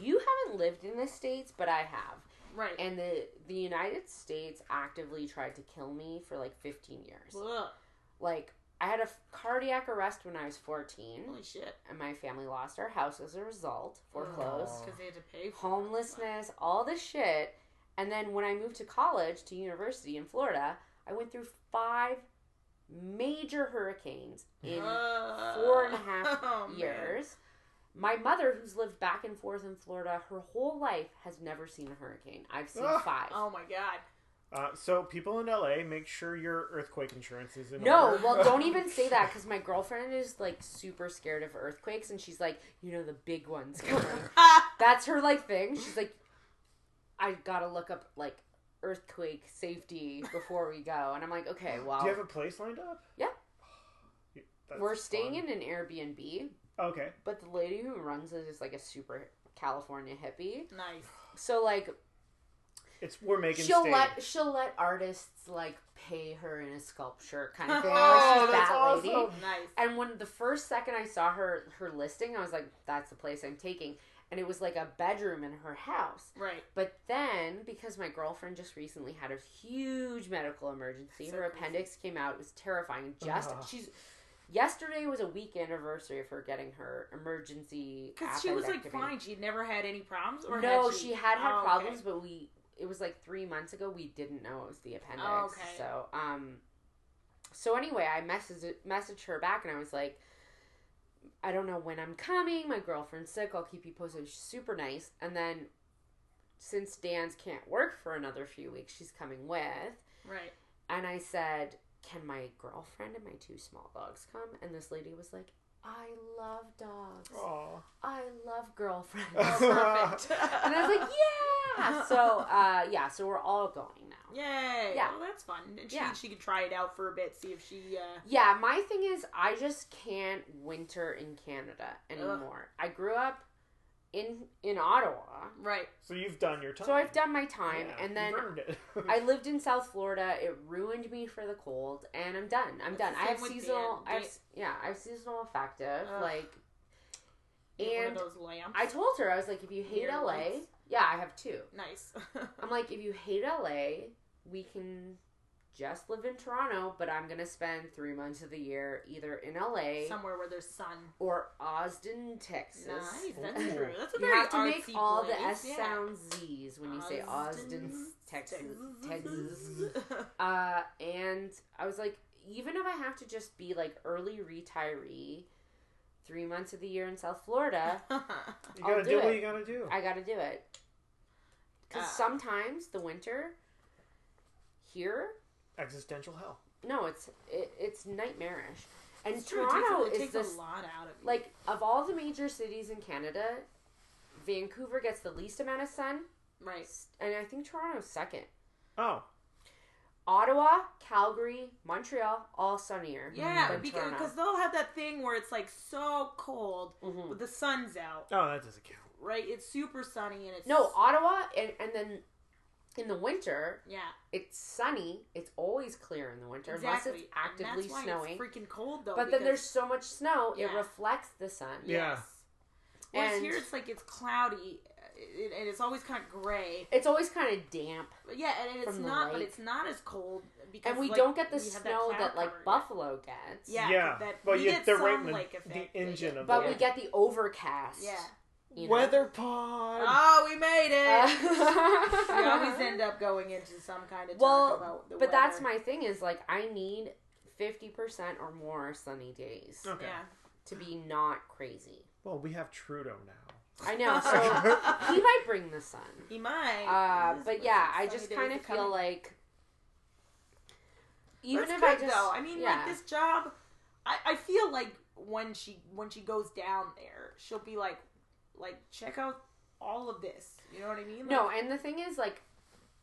you haven't lived in the States, but I have. Right. And the, the United States actively tried to kill me for like 15 years. Ugh. Like, I had a f- cardiac arrest when I was 14, Holy shit. and my family lost our house as a result, foreclosed, Because they had to pay for it. homelessness, all this shit. And then when I moved to college, to university in Florida, I went through five major hurricanes in Uh, four and a half oh, man. Years. My mother, who's lived back and forth in Florida her whole life, has never seen a hurricane. I've seen Ah. five. Oh my god. Uh, so people in LA, make sure your earthquake insurance is in No, order. well, don't even say that because my girlfriend is like super scared of earthquakes, and she's like, you know, the big ones coming. That's her like thing. She's like, I gotta look up like earthquake safety before we go, and I'm like, okay, well, Do you have a place lined up? Yeah. That's we're staying fun. in an Airbnb, Okay. but the lady who runs it is like a super California hippie. nice. So like, It's we're making. she'll stay. let she'll let artists like pay her in a sculpture kind of thing. Oh, she's that's that lady. Nice. And when the first second I saw her her listing, I was like, "That's the place I'm taking." And it was like a bedroom in her house. Right. But then, because my girlfriend just recently had a huge medical emergency, So her crazy. appendix came out. It was terrifying. Just Ugh. she's yesterday was a week anniversary of her getting her emergency. Because she was like fine. She'd never had any problems. Or no, had she, had had Oh, okay. problems, but we it was like three months ago. We didn't know it was the appendix. Oh, okay. So um, so anyway, I messaged messaged her back, and I was like, I don't know when I'm coming. My girlfriend's sick. I'll keep you posted. She's super nice. And then, since Dan's can't work for another few weeks, she's coming with. Right. And I said, Can my girlfriend and my two small dogs come? And this lady was like, I love dogs. Aw. I love girlfriends. Perfect. and I was like, yeah. So, uh, yeah, so we're all going now. Yay. Yeah. Well, that's fun. And she, Yeah. she could try it out for a bit, see if she. Uh, Yeah, my thing is, I just can't winter in Canada anymore. I grew up in in Ottawa, right. So you've done your time. so I've done my time, Yeah, and then you've it. I lived in South Florida. It ruined me for the cold, and I'm done. I'm It's done. I have same with seasonal. I have, yeah, I have seasonal affective. Ugh. Like, Get one and of those lamps. I told her I was like, if you hate Mirror LA, lights. yeah, I have two. nice. I'm like, if you hate LA, we can just live in Toronto, but I'm gonna spend three months of the year either in LA Somewhere where there's sun. or Austin, Texas. Nice. That's Ooh. true. That's a very You have to make artsy all the. S yeah. sound Z's when you say Austin, Texas, Texas. Texas. Uh, and I was like, even if I have to just be like early retiree, three months of the year in South Florida, you I'll gotta do do, what it. you gotta do. I got to do it. Because Uh. sometimes the winter here Existential hell. No, it's it, it's nightmarish. And It's true, it Toronto takes, it is takes this a lot out of you. like of all the major cities in Canada, Vancouver gets the least amount of sun, right. and I think Toronto's second. Oh, Ottawa, Calgary, Montreal, all sunnier. Yeah, than because Toronto. they'll have that thing where it's like so cold, Mhm. but the sun's out, oh, that doesn't count. right? It's super sunny and it's No, Ottawa, and, and then in the winter, yeah, it's sunny. It's always clear in the winter, exactly. unless it's And actively that's why snowing. It's freaking cold though. but then there's so much snow, it reflects the sun. Yeah. yes. Whereas And- here it's like it's cloudy, uh, and it's always kind of gray. It's always kind of damp. But yeah, and it's not, but it's not as cold because And we like, don't get the snow cloud that, like cover. Buffalo gets. Yeah, Yeah, that but we you- get they're some right in the- lake the engine of But Yeah. we get the overcast. Yeah. You know? Weather pod. Oh, we made it. Uh, we always end up going into some kind of Well, talk about the but that's my thing is like I need fifty percent or more sunny days Okay. yeah. to be not crazy. Well, we have Trudeau now. I know, so he might bring the sun. He might. Uh, but yeah, I just kind of feel coming. like even That's if I good, just though. I mean, yeah. like this job, I, I feel like when she when she goes down there, she'll be like, like check out all of this. You know what I mean? Like, No, and the thing is, like,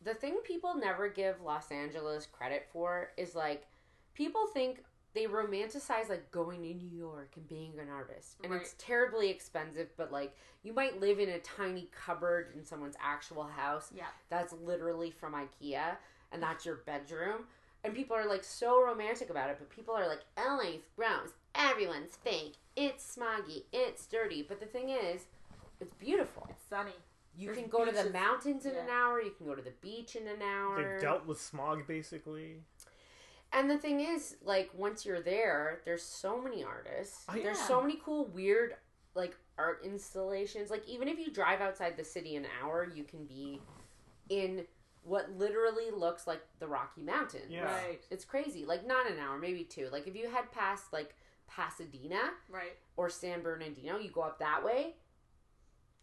the thing people never give Los Angeles credit for is like, people think they romanticize like going to New York and being an artist, and it's terribly expensive. But like, you might live in a tiny cupboard in someone's actual house Yeah. that's literally from IKEA, and that's your bedroom. And people are like so romantic about it, but people are like, LA's gross. Everyone's fake. It's smoggy. It's dirty. But the thing is, it's beautiful. It's sunny. You There's can go to the mountains in an hour. You can go to the beach in an hour. They've dealt with smog basically. and the thing is, like, once you're there, there's so many artists. I- there's so many cool, weird, like, art installations. Like, even if you drive outside the city an hour, you can be in what literally looks like the Rocky Mountains. Yeah. Right. It's crazy. Like, not an hour, maybe two. Like, if you head past, like, Pasadena Right. or San Bernardino, you go up that way,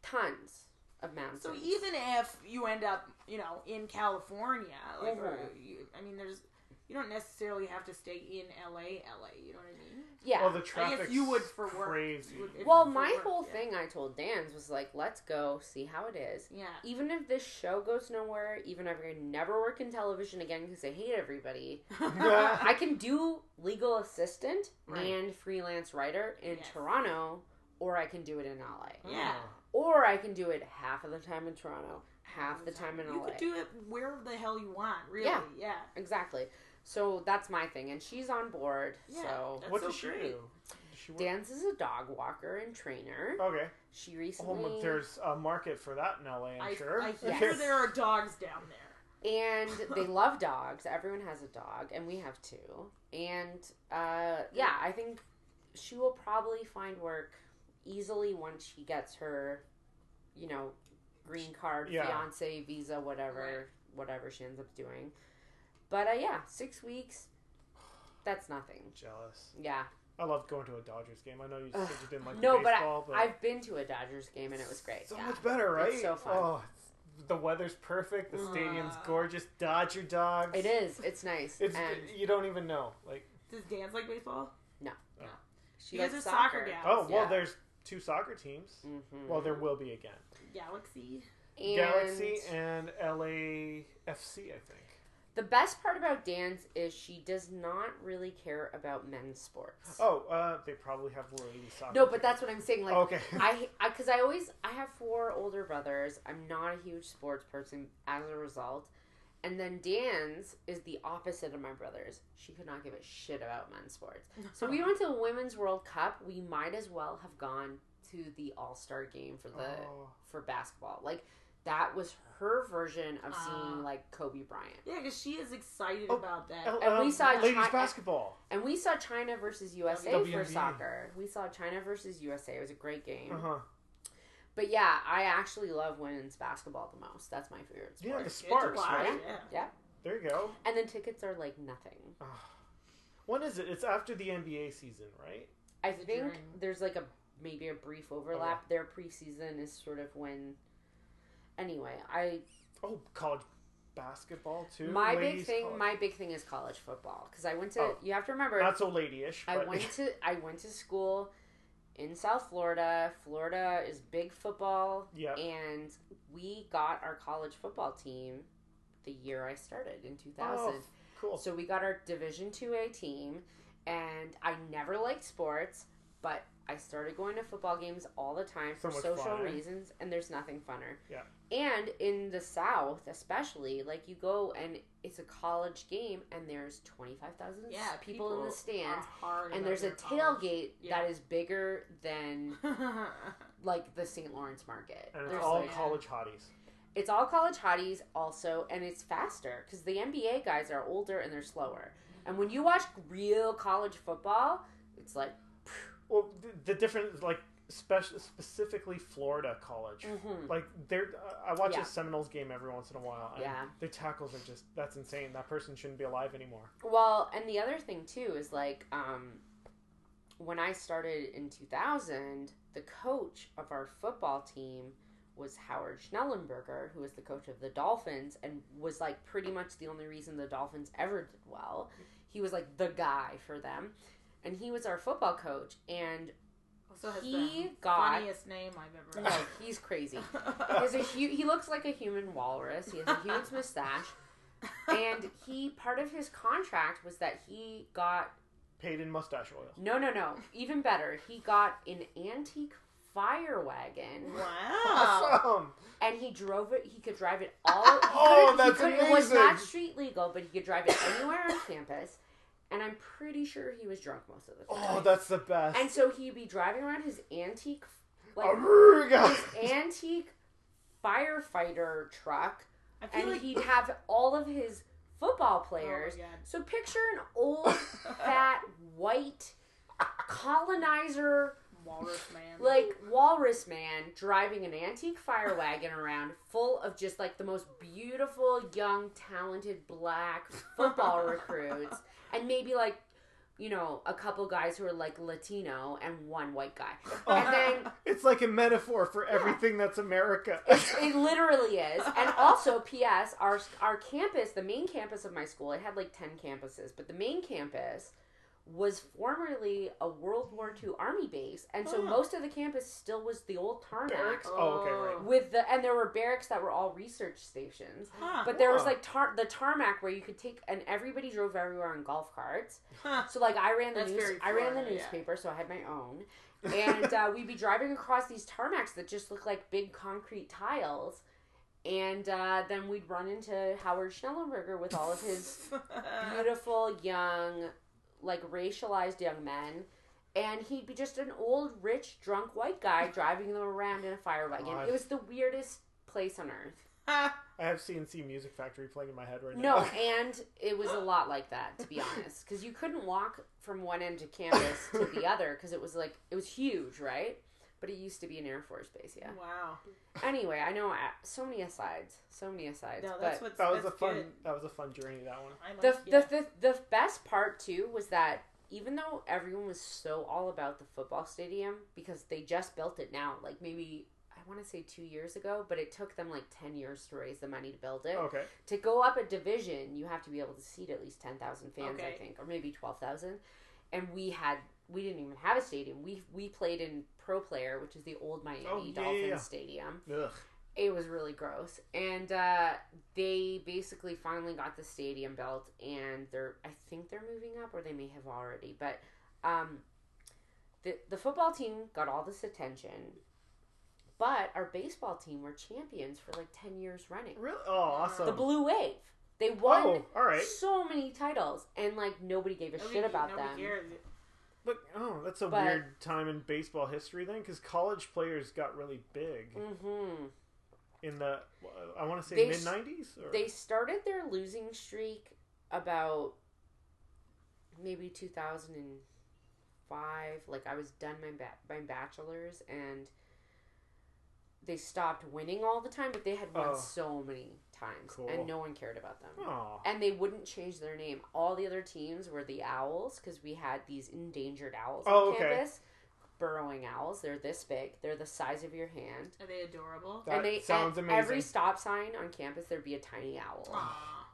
tons of mountains. So even if you end up, you know, in California, like, or Mhm. you, I mean, there's, you don't necessarily have to stay in LA, LA. You know what I mean? yeah. Well, the traffic's you would for work. crazy. Would- Well, my work, whole yeah. thing I told Dan's was like, let's go see how it is. Yeah. Even if this show goes nowhere, even if I never work in television again because I hate everybody, I can do legal assistant Right. and freelance writer in Yes. Toronto, or I can do it in LA. Yeah. Or I can do it half of the time in Toronto, half the time in LA. you could do it wherever the hell you want. Really? Yeah. Yeah. exactly. So that's my thing, and she's on board. Yeah, so That's what so does she great. do? She work? Dan's is a dog walker and trainer. Okay. She Oh, recently but there's a market for that in LA, I'm I, sure. I Yes. hear there are dogs down there. and they love dogs. Everyone has a dog, and we have two. And uh, yeah, I think she will probably find work easily once she gets her, you know, green card, Yeah. fiance, visa, whatever, Right. whatever she ends up doing. But uh, yeah, six weeks. That's nothing. Jealous. Yeah. I loved going to a Dodgers game. I know you Ugh. said you didn't like No, but baseball, but, I've been to a Dodgers game and it was great. So yeah. much better, right? It's so fun. Oh, it's- the weather's perfect. The stadium's Uh. gorgeous. Dodger dogs. It is. It's nice. It's and you don't even know. Like Does Dan's like baseball? she you guys likes are soccer gals. oh well, yeah. there's two soccer teams. Mhm. Well, there will be again. Galaxy. And Galaxy and LAFC, I think. The best part about Dan's is she does not really care about men's sports. Oh, uh, they probably have lady soccer. no, but that's what I'm saying. Like, okay. I, I, because I always, I have four older brothers. I'm not a huge sports person as a result. And then Dan's is the opposite of my brothers. She could not give a shit about men's sports. So we went to the Women's World Cup. We might as well have gone to the All Star game for the Oh. for basketball. Like that was her version of Ah. seeing like Kobe Bryant. Yeah, because she is excited Oh, about that. L- And we um, saw ladies Chi- basketball. And we saw China versus USA WNBA. for soccer. We saw China versus USA. It was a great game. Uh huh. But yeah, I actually love women's basketball the most. That's my favorite sport. Yeah, the It's good to Sparks, right? Yeah. There you go. And then tickets are like nothing. When is it? It's after the NBA season, right? I think during- there's like a maybe a brief overlap. Their preseason is sort of when. Anyway, I Oh, college basketball too. my big thing college- my big thing is college football because I went to Oh. you have to remember not so ladyish. I but- went to I went to school in South Florida. Florida is big football. Yeah. And we got our college football team the year I started in 2000. Oh, cool. So we got our Division 2A team and I never liked sports, but I started going to football games all the time So for social fun, reasons and there's nothing funner. Yeah. And in the South, especially, like you go and it's a college game and there's 25,000 Yeah, people, in the stands and there's a tailgate Yeah. that is bigger than like the St. Lawrence Market. and it's There's, all like- college hotties. it's all college hotties also, and it's faster because the NBA guys are older and they're slower. And when you watch real college football, it's like, Well, the, the different like spec- specifically Florida college. mhm. Like they're, I watch Yeah. a Seminoles game every once in a while. And Yeah. their tackles are just that's insane. That person shouldn't be alive anymore. well, and the other thing too is like, um, when I started in 2000, the coach of our football team was Howard Schnellenberger, who was the coach of the Dolphins and was like pretty much the only reason the Dolphins ever did well. He was like the guy for them. and he was our football coach. And Also has He the got- funniest name I've ever no, heard. he's crazy. He has a hu- he looks like a human walrus. He has a huge mustache, and he part of his contract was that he got Paid in mustache oil. no, no, no. Even better, he got an antique fire wagon, wow. Awesome. and he drove it. He could drive it all. He Oh, couldn't- he that's couldn't- It was not street legal, but he could drive it anywhere on campus. And I'm pretty sure he was drunk most of the oh, time. Oh, that's the best. And so he'd be driving around his antique, like Aruga. his antique firefighter truck, I feel and like he'd have all of his football Oh players. my God. so picture an old, fat, white colonizer, Walrus man. like walrus man, driving an antique fire wagon around, full of just like the most beautiful, young, talented black football recruits, and maybe like. You know, a couple guys who are like Latino and one white guy. Oh, and then It's like a metaphor for everything that's America. It literally is. And also, P.S. Our our campus, the main campus of my school, it had like ten campuses, but the main campus was formerly a World War II Army base, and so Oh. most of the campus still was the old tarmac Barracks? Oh, okay, right. with the and there were barracks that were all research stations. Huh. But there was like tar- the tarmac where you could take, and everybody drove everywhere on golf carts. Huh. So like I ran the That's news, very I ran the Florida, yeah. newspaper, so I had my own, and uh, we'd be driving across these tarmacs that just looked like big concrete tiles, and uh, then we'd run into Howard Schnellenberger with all of his beautiful young, like racialized young men. And he'd be just an old, rich, drunk white guy driving them around in a fire wagon. God. It was the weirdest place on earth. I have CNC Music Factory playing in my head right No, now. No and it was a lot like that, to be honest, because you couldn't walk from one end of campus to the other because it was like it was huge, right? But it used to be an Air Force base, yeah. Wow. Anyway, I know uh, so many asides, so many asides. No, that's what's that was a fun. good. That was a fun journey. That one. I like, the, yeah. the, the the best part too was that even though everyone was so all about the football stadium because they just built it now, like maybe I want to say two years ago, but it took them like ten years to raise the money to build it. Okay. To go up a division, you have to be able to seat at least ten thousand fans, I think, or maybe twelve thousand. And we had we didn't even have a stadium. We we played in Pro Player, which is the old Miami Oh, yeah, Dolphins yeah, yeah. stadium. Ugh. It was really gross, and uh, they basically finally got the stadium built, and they're I think they're moving up, or they may have already, but um, the the football team got all this attention. But our baseball team were champions for like ten years running. Really? Oh, awesome. The Blue Wave. They won Oh, all right. so many titles, and like nobody gave a Nobody- shit about nobody them. cares. But oh, that's a But- weird time in baseball history then, because college players got really big hmm in the I want to say mid nineties. They started their losing streak about maybe 2005. Like I was done my ba- my bachelor's, and they stopped winning all the time, but they had won Oh. so many times, Cool. and no one cared about them. Oh, And they wouldn't change their name. All the other teams were the Owls because we had these endangered owls Oh, on okay. campus. Burrowing owls. They're this big. They're the size of your hand. Are they adorable? that and they sounds amazing. Every stop sign on campus, there'd be a tiny owl. Aw.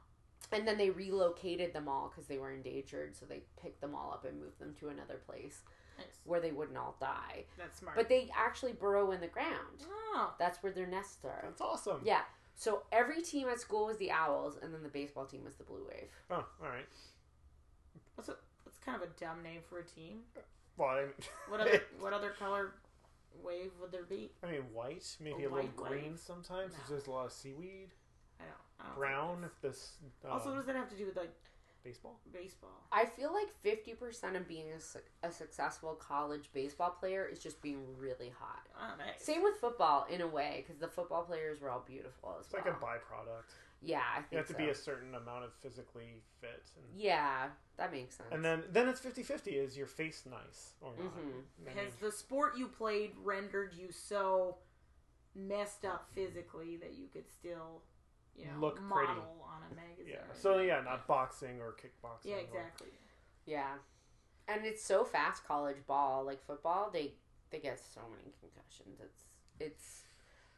And then they relocated them all because they were endangered. So they picked them all up and moved them to another place Nice. where they wouldn't all die. That's smart. But they actually burrow in the ground. oh, That's where their nests are. That's awesome. Yeah. So every team at school was the Owls, and then the baseball team was the Blue Wave. Oh, all right. what's a that's kind of a dumb name for a team. Well, I, What other what other color wave would there be? I mean, white, maybe A a, little white green wave? sometimes. if No. There's a lot of seaweed. I don't. I don't Brown, if this. that's- Also, what um, does that have to do with like baseball. baseball? I feel like 50% of being a, su- a successful college baseball player is just being really hot. Oh, nice. Same with football in a way, because the football players were all beautiful as It's well. like a byproduct. yeah, I think You have to so. be a certain amount of physically fit. And, Yeah, that makes sense. and then then it's 50-50. Is your face nice or not? Mhm. Has mean, the sport you played rendered you so messed up physically that you could still, you know, Look model pretty. on a magazine? yeah. So yeah, not boxing or kickboxing. yeah, or- exactly. yeah, and it's so fast college ball, like football. They they get so many concussions. It's it's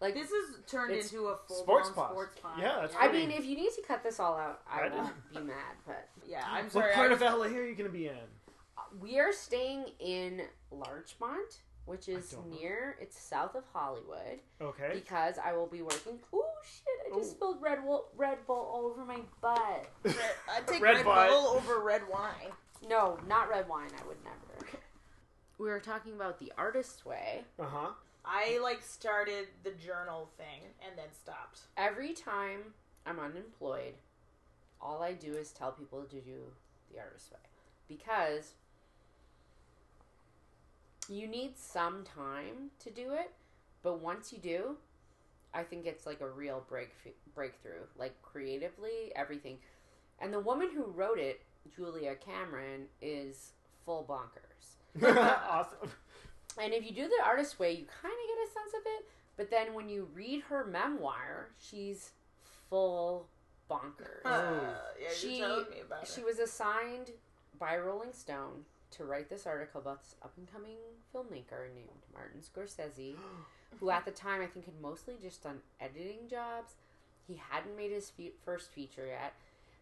like This is turned into a full sports pod. sports pod. Yeah, that's I mean, if you need to cut this all out, I, I won't be mad. But yeah. I'm sorry. What sorry. part I of LA are you gonna be in? we are staying in Larchmont, which is don't know. near. It's south of Hollywood Okay. because I will be working. Oh shit! I just Ooh. spilled Red Bull, Red Bull all over my butt. Red, I'd take Red Red, Bull. Bull over red wine. No, not red wine. I would never. We were talking about the artist's way. Uh huh. I like started the journal thing and then stopped. Every time I'm unemployed, all I do is tell people to do the artist's way because you need some time to do it, but once you do, I think it's like a real break breakthrough, like creatively, everything. And the woman who wrote it, Julia Cameron, is full bonkers. awesome. And if you do the artist way, you kind of get a sense of it. But then when you read her memoir, she's full bonkers. Uh, yeah, She- you're telling me about she it. was assigned by Rolling Stone to write this article about this up and coming filmmaker named Martin Scorsese, who at the time I think had mostly just done editing jobs. He hadn't made his fe- first feature yet.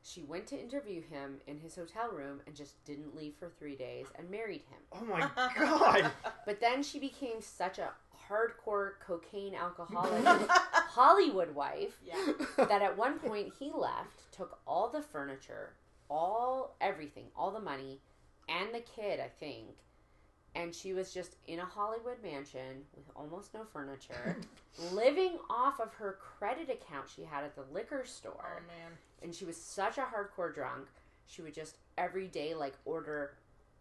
She went to interview him in his hotel room and just didn't leave for three days and married him. Oh my god. But then she became such a hardcore cocaine alcoholic Hollywood wife yeah. that at one point he left, took all the furniture, all everything, all the money, and the kid, I think. And she was just in a Hollywood mansion with almost no furniture, living off of her credit account she had at the liquor store. Oh man. And she was such a hardcore drunk. She would just every day like order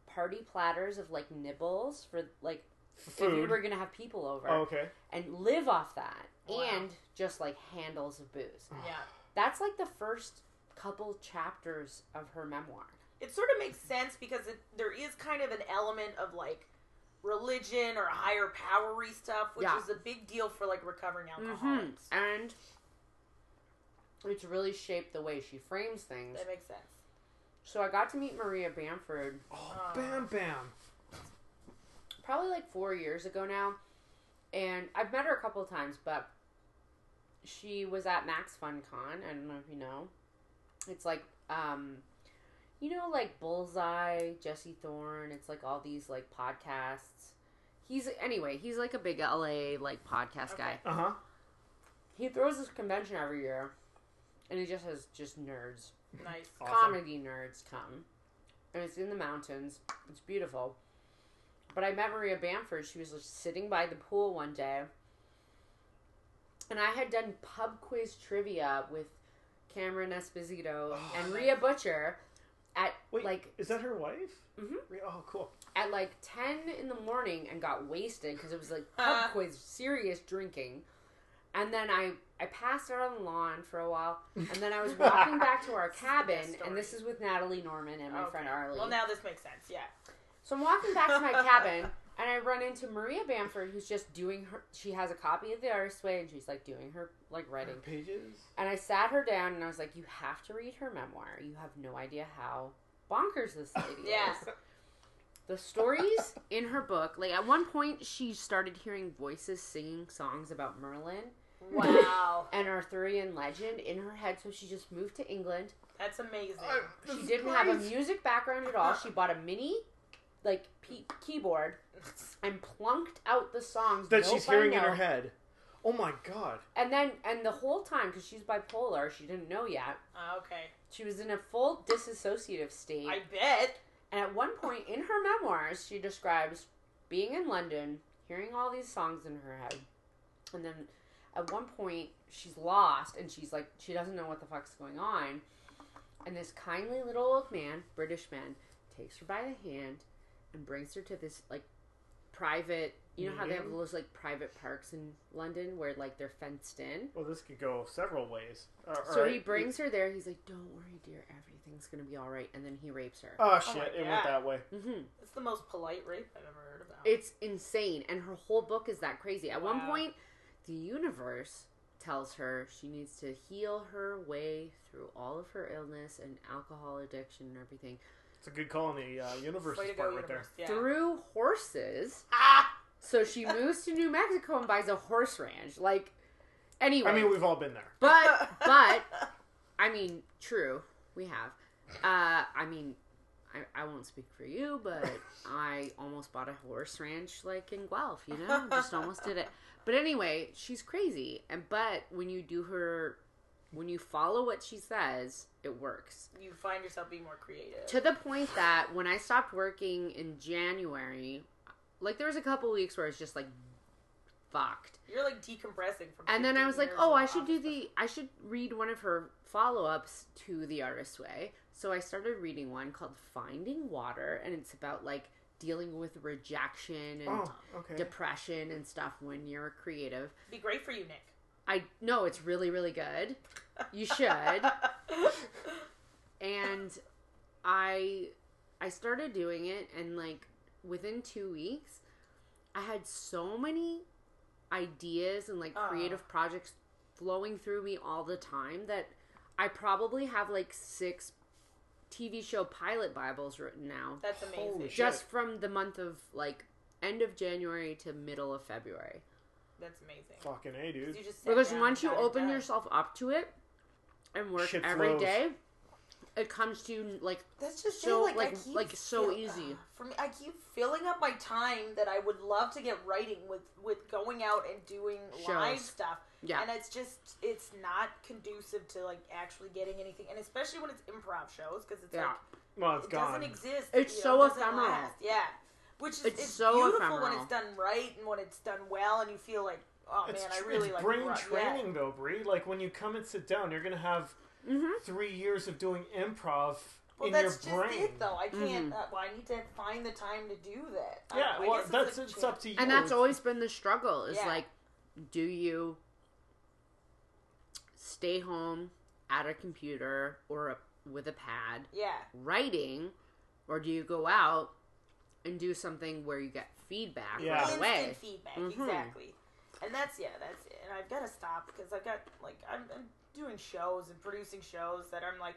party platters of like nibbles for like if you Food. were gonna have people over Oh, okay. and live off that Wow. and just like handles of booze. Yeah. That's like the first couple chapters of her memoir. It sort of makes sense because it, there is kind of an element of like religion or higher powery stuff, which Yeah. is a big deal for like recovering Mm-hmm. alcoholics. And it's really shaped the way she frames things. That makes sense. So I got to meet Maria Bamford Oh, Uh. bam, bam. probably like four years ago now. And I've met her a couple of times, but she was at Max Fun Con. I don't know if you know. It's like, um, you know, like Bullseye, Jesse Thorn. It's like all these like podcasts. He's anyway. He's like a big LA like podcast guy. Uh huh. He throws this convention every year, and he just has just nerds, Nice. Awesome. comedy nerds come, and it's in the mountains. It's beautiful. But I met Maria Bamford. She was just sitting by the pool one day, and I had done pub quiz trivia with Cameron Esposito Oh, and. Rhea Butcher at Wait, like is that her wife? Mm-hmm. Oh, cool. at like 10 in the morning and got wasted because it was like pub Uh. quiz, serious drinking. And then I, I passed out on the lawn for a while. And then I was walking back to our This is the cabin. And this is with Natalie Norman and my Okay. friend Arlie. Well, now this makes sense. Yeah. so I'm walking back to my cabin. And I run into Maria Bamford, who's just doing her. She has a copy of The Artist's Way, and she's like doing her like writing. Pages. And I sat her down, and I was like, "You have to read her memoir. You have no idea how bonkers this lady Yeah. is." The stories in her book, like at one point, she started hearing voices singing songs about Merlin Wow. and Arthurian legend in her head. So she just moved to England. That's amazing. She didn't have a music background at all. She bought a mini, like pe- keyboard, and plunked out the songs that note she's by hearing in note. her head. Oh my god. And then, and the whole time, because she's bipolar, she didn't know yet. Ah, okay. She was in a full disassociative state. I bet. And at one point in her memoirs, she describes being in London, hearing all these songs in her head. And then at one point, she's lost and she's like, she doesn't know what the fuck's going on. And this kindly little old man, British man, takes her by the hand and brings her to this like private, you know how they have those like private parks in London where like they're fenced in? Well, this could go several ways. Uh, So alright. he brings her there. He's like, "Don't worry, dear. Everything's gonna be all right." And then he rapes her. Oh Oh shit! my it God. went that way. hmm It's the most polite rape I've ever heard about. It's insane, and her whole book is that crazy. At one Wow. point, the universe tells her she needs to heal her way through all of her illness and alcohol addiction and everything It's a good call on the uh, universe part right universe. Yeah. through horses. Ah! So she moves to New Mexico and buys a horse ranch. Like, anyway. I mean, we've all been there. but but I mean, true, we have. Uh, I mean, I, I won't speak for you, but I almost bought a horse ranch like in Guelph, you know? Just almost did it. But anyway, she's crazy. And but when you do her when you follow what she says, it works. You find yourself being more creative. To the point that when I stopped working in January, like there was a couple weeks where I was just like fucked. You're like decompressing from. And then I was like, "Oh, I should do the I should read one of her follow-ups to The Artist's Way." So I started reading one called Finding Water and it's about like dealing with rejection and Oh, okay. depression and stuff when you're a creative. Be great for you, Nick. I know it's really really good. You should. and I I started doing it and like within 2 weeks I had so many ideas and like Aw. creative projects flowing through me all the time that I probably have like 6 TV show pilot bibles written now That's amazing. Holy shit. just from the month of like end of January to middle of February. That's amazing. Fucking A, dude. You just sat Because down once you got open done. yourself up to it and work Shit every flows. day, it comes to you like That's just So, it, like, like- like, so fill- easy. for me. I keep filling up my time that I would love to get writing with with going out and doing live stuff. yeah. And it's just it's not conducive to like actually getting anything, and especially when it's improv shows because it's Yeah. like Well, it's it gone. doesn't exist. It's you so know, it ephemeral. last. Yeah, which is It's it's, so beautiful when it's done right and when it's done well, and you feel like, oh It's, man, I tr- really it's like brain ru- training Yeah. though, Brie. Like when you come and sit down, you're gonna have mm-hmm. three years of doing improv Well, in that's your brain. it, though. I can't. Mhm. Uh, well, I need to find the time to do that. Yeah, don't I well, guess that's a it's up to you. And that's always been the struggle is Yeah. like, do you stay home at a computer or a, with a pad Yeah, writing, or do you go out and do something where you get feedback Yeah. right instant away? feedback, Mhm. exactly. And that's yeah, that's it. And I've got to stop because I've got like I'm, I'm doing shows and producing shows that I'm like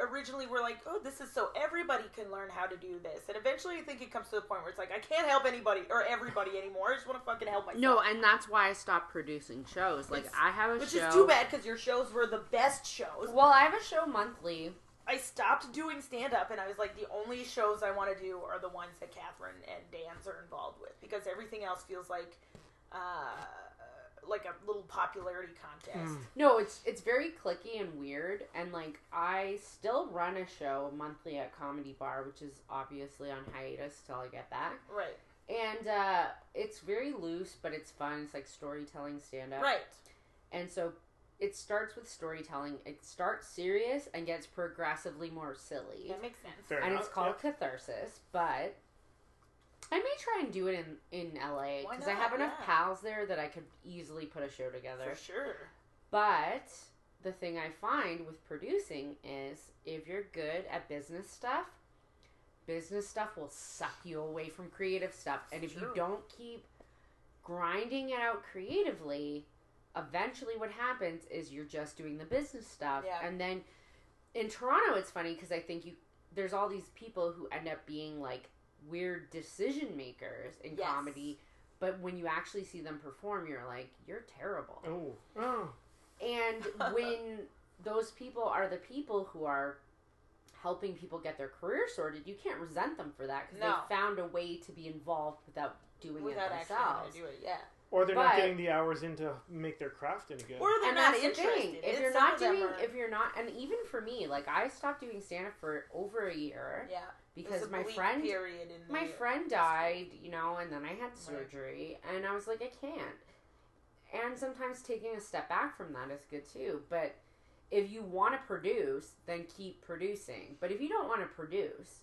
originally we're like, oh, this is so everybody can learn how to do this, and eventually I think it comes to the point where it's like I can't help anybody or everybody anymore. I just want to fucking help myself. No, and that's why I stopped producing shows. Like It's- I have a which show. is too bad because your shows were the best shows. Well, I have a show monthly. I stopped doing stand up and I was like, the only shows I want to do are the ones that Catherine and Dan's are involved with because everything else feels like uh, like a little popularity contest. Hmm. No, it's it's very clicky and weird, and like I still run a show monthly at Comedy Bar, which is obviously on hiatus till I get back. Right, And uh, it's very loose, but it's fun. It's like storytelling stand up. right. And so it starts with storytelling. It starts serious and gets progressively more silly. That makes sense. Fair and enough, it's called yep. Catharsis, but I may try and do it in in LA because I have enough Yeah. pals there that I could easily put a show together. For sure. But the thing I find with producing is if you're good at business stuff, business stuff will suck you away from creative stuff. And if you don't keep grinding it out creatively, eventually what happens is you're just doing the business stuff. Yeah. And then in Toronto, it's funny because I think you there's all these people who end up being like weird decision makers in Yes. comedy. But when you actually see them perform, you're like, you're terrible. Oh, oh, And when those people are the people who are helping people get their career sorted, you can't resent them for that because No. they found a way to be involved without doing Without it actually themselves. to do it, yeah. Or they're But- not getting the hours in to make their craft any good. Or they're And not that's the interested. thing. If It's- you're not doing, are- if you're not, and even for me, like I stopped doing stand up for over a year yeah, because my friend period in my the- friend died, you know, and then I had surgery, and I was like, I can't. And sometimes taking a step back from that is good too. But if you want to produce, then keep producing. But if you don't want to produce,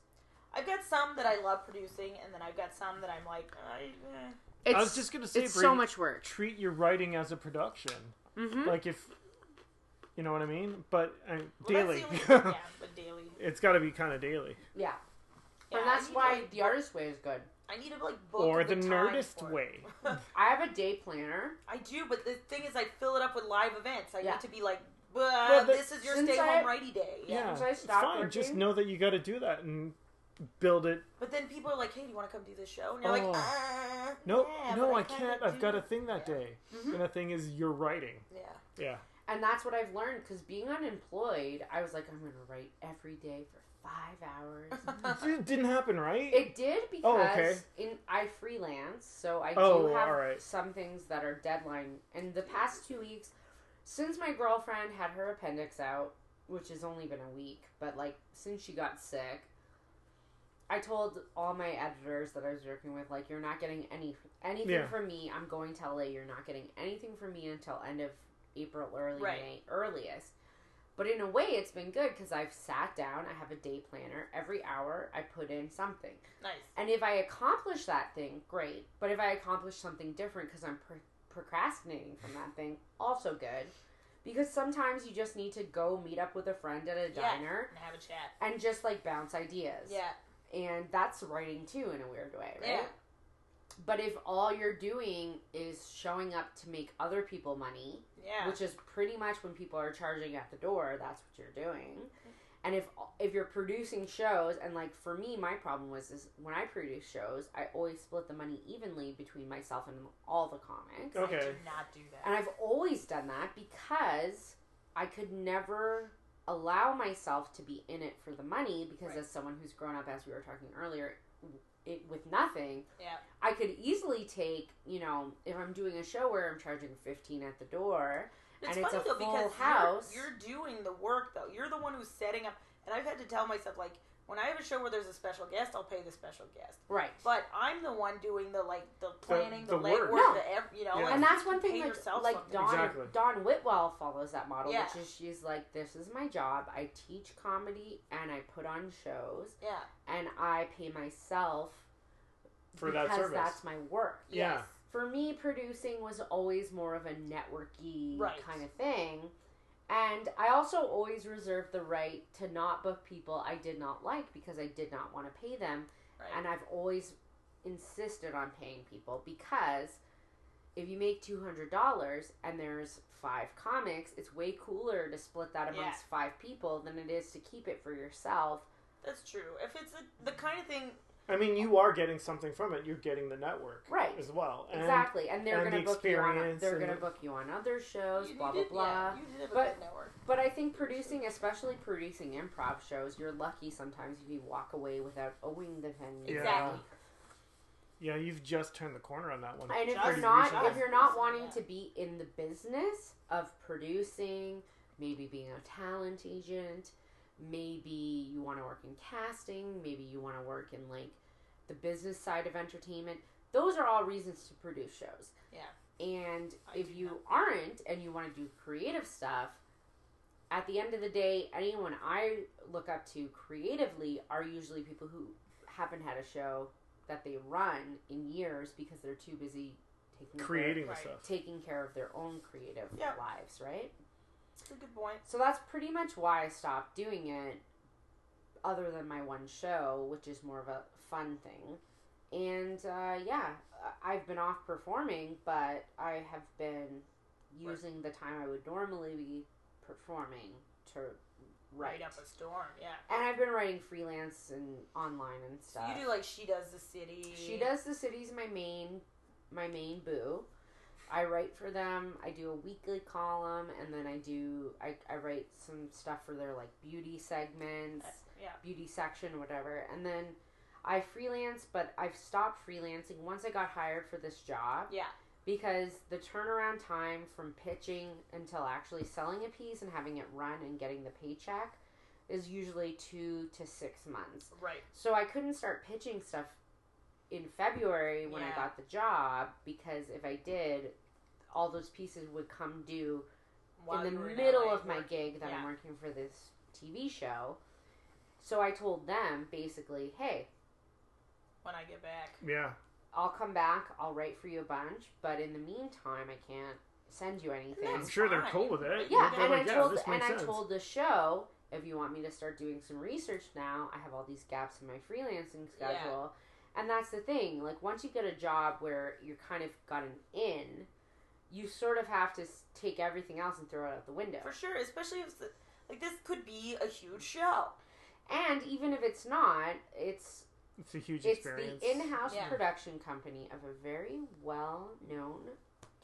I've got some that I love producing, and then I've got some that I'm like, I, eh. It's, I was just gonna say, it's Brie, so much work. treat your writing as a production. hmm Like if you know what I mean, but uh, Well, daily. Only, yeah, but daily. it's got to be kind of daily, Yeah. Yeah, and that's need to, why like, the artist way is good. I need to like book or the, time nerdist for it. way. I have a day planner. I do, but the thing is, I fill it up with live events. I Yeah. need to be like, "Bah, Well, this is your stay I- home righty day. Yeah, Since I it's stopped fine. Just know that you got to do that and build it. But then people are like, "Hey, do you want to come do this show?" And you're Oh. like, uh, No, yeah, no, but I can't. I've got a thing that Yeah. day, Mhm. and the thing is, you're writing. Yeah. Yeah, And that's what I've learned because being unemployed, I was like, I'm going to write every day for five hours. It didn't happen, right? It did because Oh, okay. in I freelance, so I Oh, do have alright. some things that are deadline. And the past two weeks, since my girlfriend had her appendix out, which has only been a week, but like since she got sick, I told all my editors that I was working with, like, you're not getting any anything Yeah. from me. I'm going to LA. You're not getting anything from me until end of April, early Right. May, earliest. But in a way, it's been good because I've sat down. I have a day planner. Every hour, I put in something. nice. And if I accomplish that thing, great. But if I accomplish something different because I'm pro- procrastinating from that thing, also good. Because sometimes you just need to go meet up with a friend at a Yeah. diner And have a chat. and just like bounce ideas. Yeah. And that's writing too in a weird way, right? Yeah. But if all you're doing is showing up to make other people money, Yeah. which is pretty much when people are charging at the door, that's what you're doing. Mm-hmm. And if if you're producing shows, and like for me, my problem was is when I produce shows, I always split the money evenly between myself and all the comics. Okay. I do not do that. And I've always done that because I could never allow myself to be in it for the money because Right. as someone who's grown up as we were talking earlier it, with nothing Yeah. I could easily take you know if I'm doing a show where I'm charging 15 at the door It's and it's funny a though full because house. You're, you're doing the work though. You're the one who's setting up. And I've had to tell myself like when I have a show where there's a special guest, I'll pay the special guest. right But I'm the one doing the like the planning, the, the legwork, work. the ev- you know. Yeah. like, and that's one thing like, yourself like something. Dawn, Exactly. Dawn Whitwell follows that model Yeah. which is she's like this is my job I teach comedy and I put on shows Yeah. and I pay myself For that because service. that's my work. Yeah. Yes. For me, producing was always more of a networky Right. kind of thing. And I also always reserved the right to not book people I did not like because I did not want to pay them. Right. And I've always insisted on paying people because if you make $200 and there's five comics, it's way cooler to split that Yeah. five people than it is to keep it for yourself. That's true. If it's the kind of thing, I mean, you are getting something from it. You're getting the network Right. as well. And exactly. And they're going to the book you on they're going to the- book you on other shows, you, blah you blah did, blah. Yeah, you did have a But- good network. But I think producing, especially producing improv shows, you're lucky sometimes if you walk away without owing the venue. Yeah. Exactly. Yeah, you've just turned the corner on that one. And if you're not recently. if you're not wanting yeah. to be in the business of producing, maybe being a talent agent, maybe you want to work in casting, maybe you want to work in like the business side of entertainment. Those are all reasons to produce shows. Yeah. And I if you not. aren't and you want to do creative stuff, at the end of the day, anyone I look up to creatively are usually people who haven't had a show that they run in years because they're too busy taking Creating the Right. stuff. care, taking care of their own creative Yeah. lives, right? That's a good point. So that's pretty much why I stopped doing it, other than my one show, which is more of a fun thing. And uh, yeah, I've been off performing, but I have been using the time I would normally be performing to write. Right up a storm. Yeah. and I've been writing freelance and online and So stuff. you do like she does the city. She does the city's my main my main boo. I write for them. I do a weekly column and then I do I, I write some stuff for their like beauty segments, uh, Yeah. beauty section, whatever. And then I freelance, but I've stopped freelancing once I got hired for this job Yeah. because the turnaround time from pitching until actually selling a piece and having it run and getting the paycheck is usually 2 to 6 months. Right. So I couldn't start pitching stuff in February when I got the job because if I did, all those pieces would come due While in the middle LA of my working. gig that I'm working for this TV show. So I told them basically, hey, When I get back. Yeah. I'll come back, I'll write for you a bunch, but in the meantime, I can't send you anything. I'm That's sure they're cool with it. Yeah, They're and like, I told this and makes I told the show if you want me to start doing some research now, I have all these gaps in my freelancing Yeah. Schedule. And that's the thing. Like once you get a job where you're kind of got an in, you sort of have to take everything else and throw it out the window. For sure, especially if the, like this could be a huge show. And even if it's not, it's It's a huge it's experience. the in-house Yeah. production company of a very well-known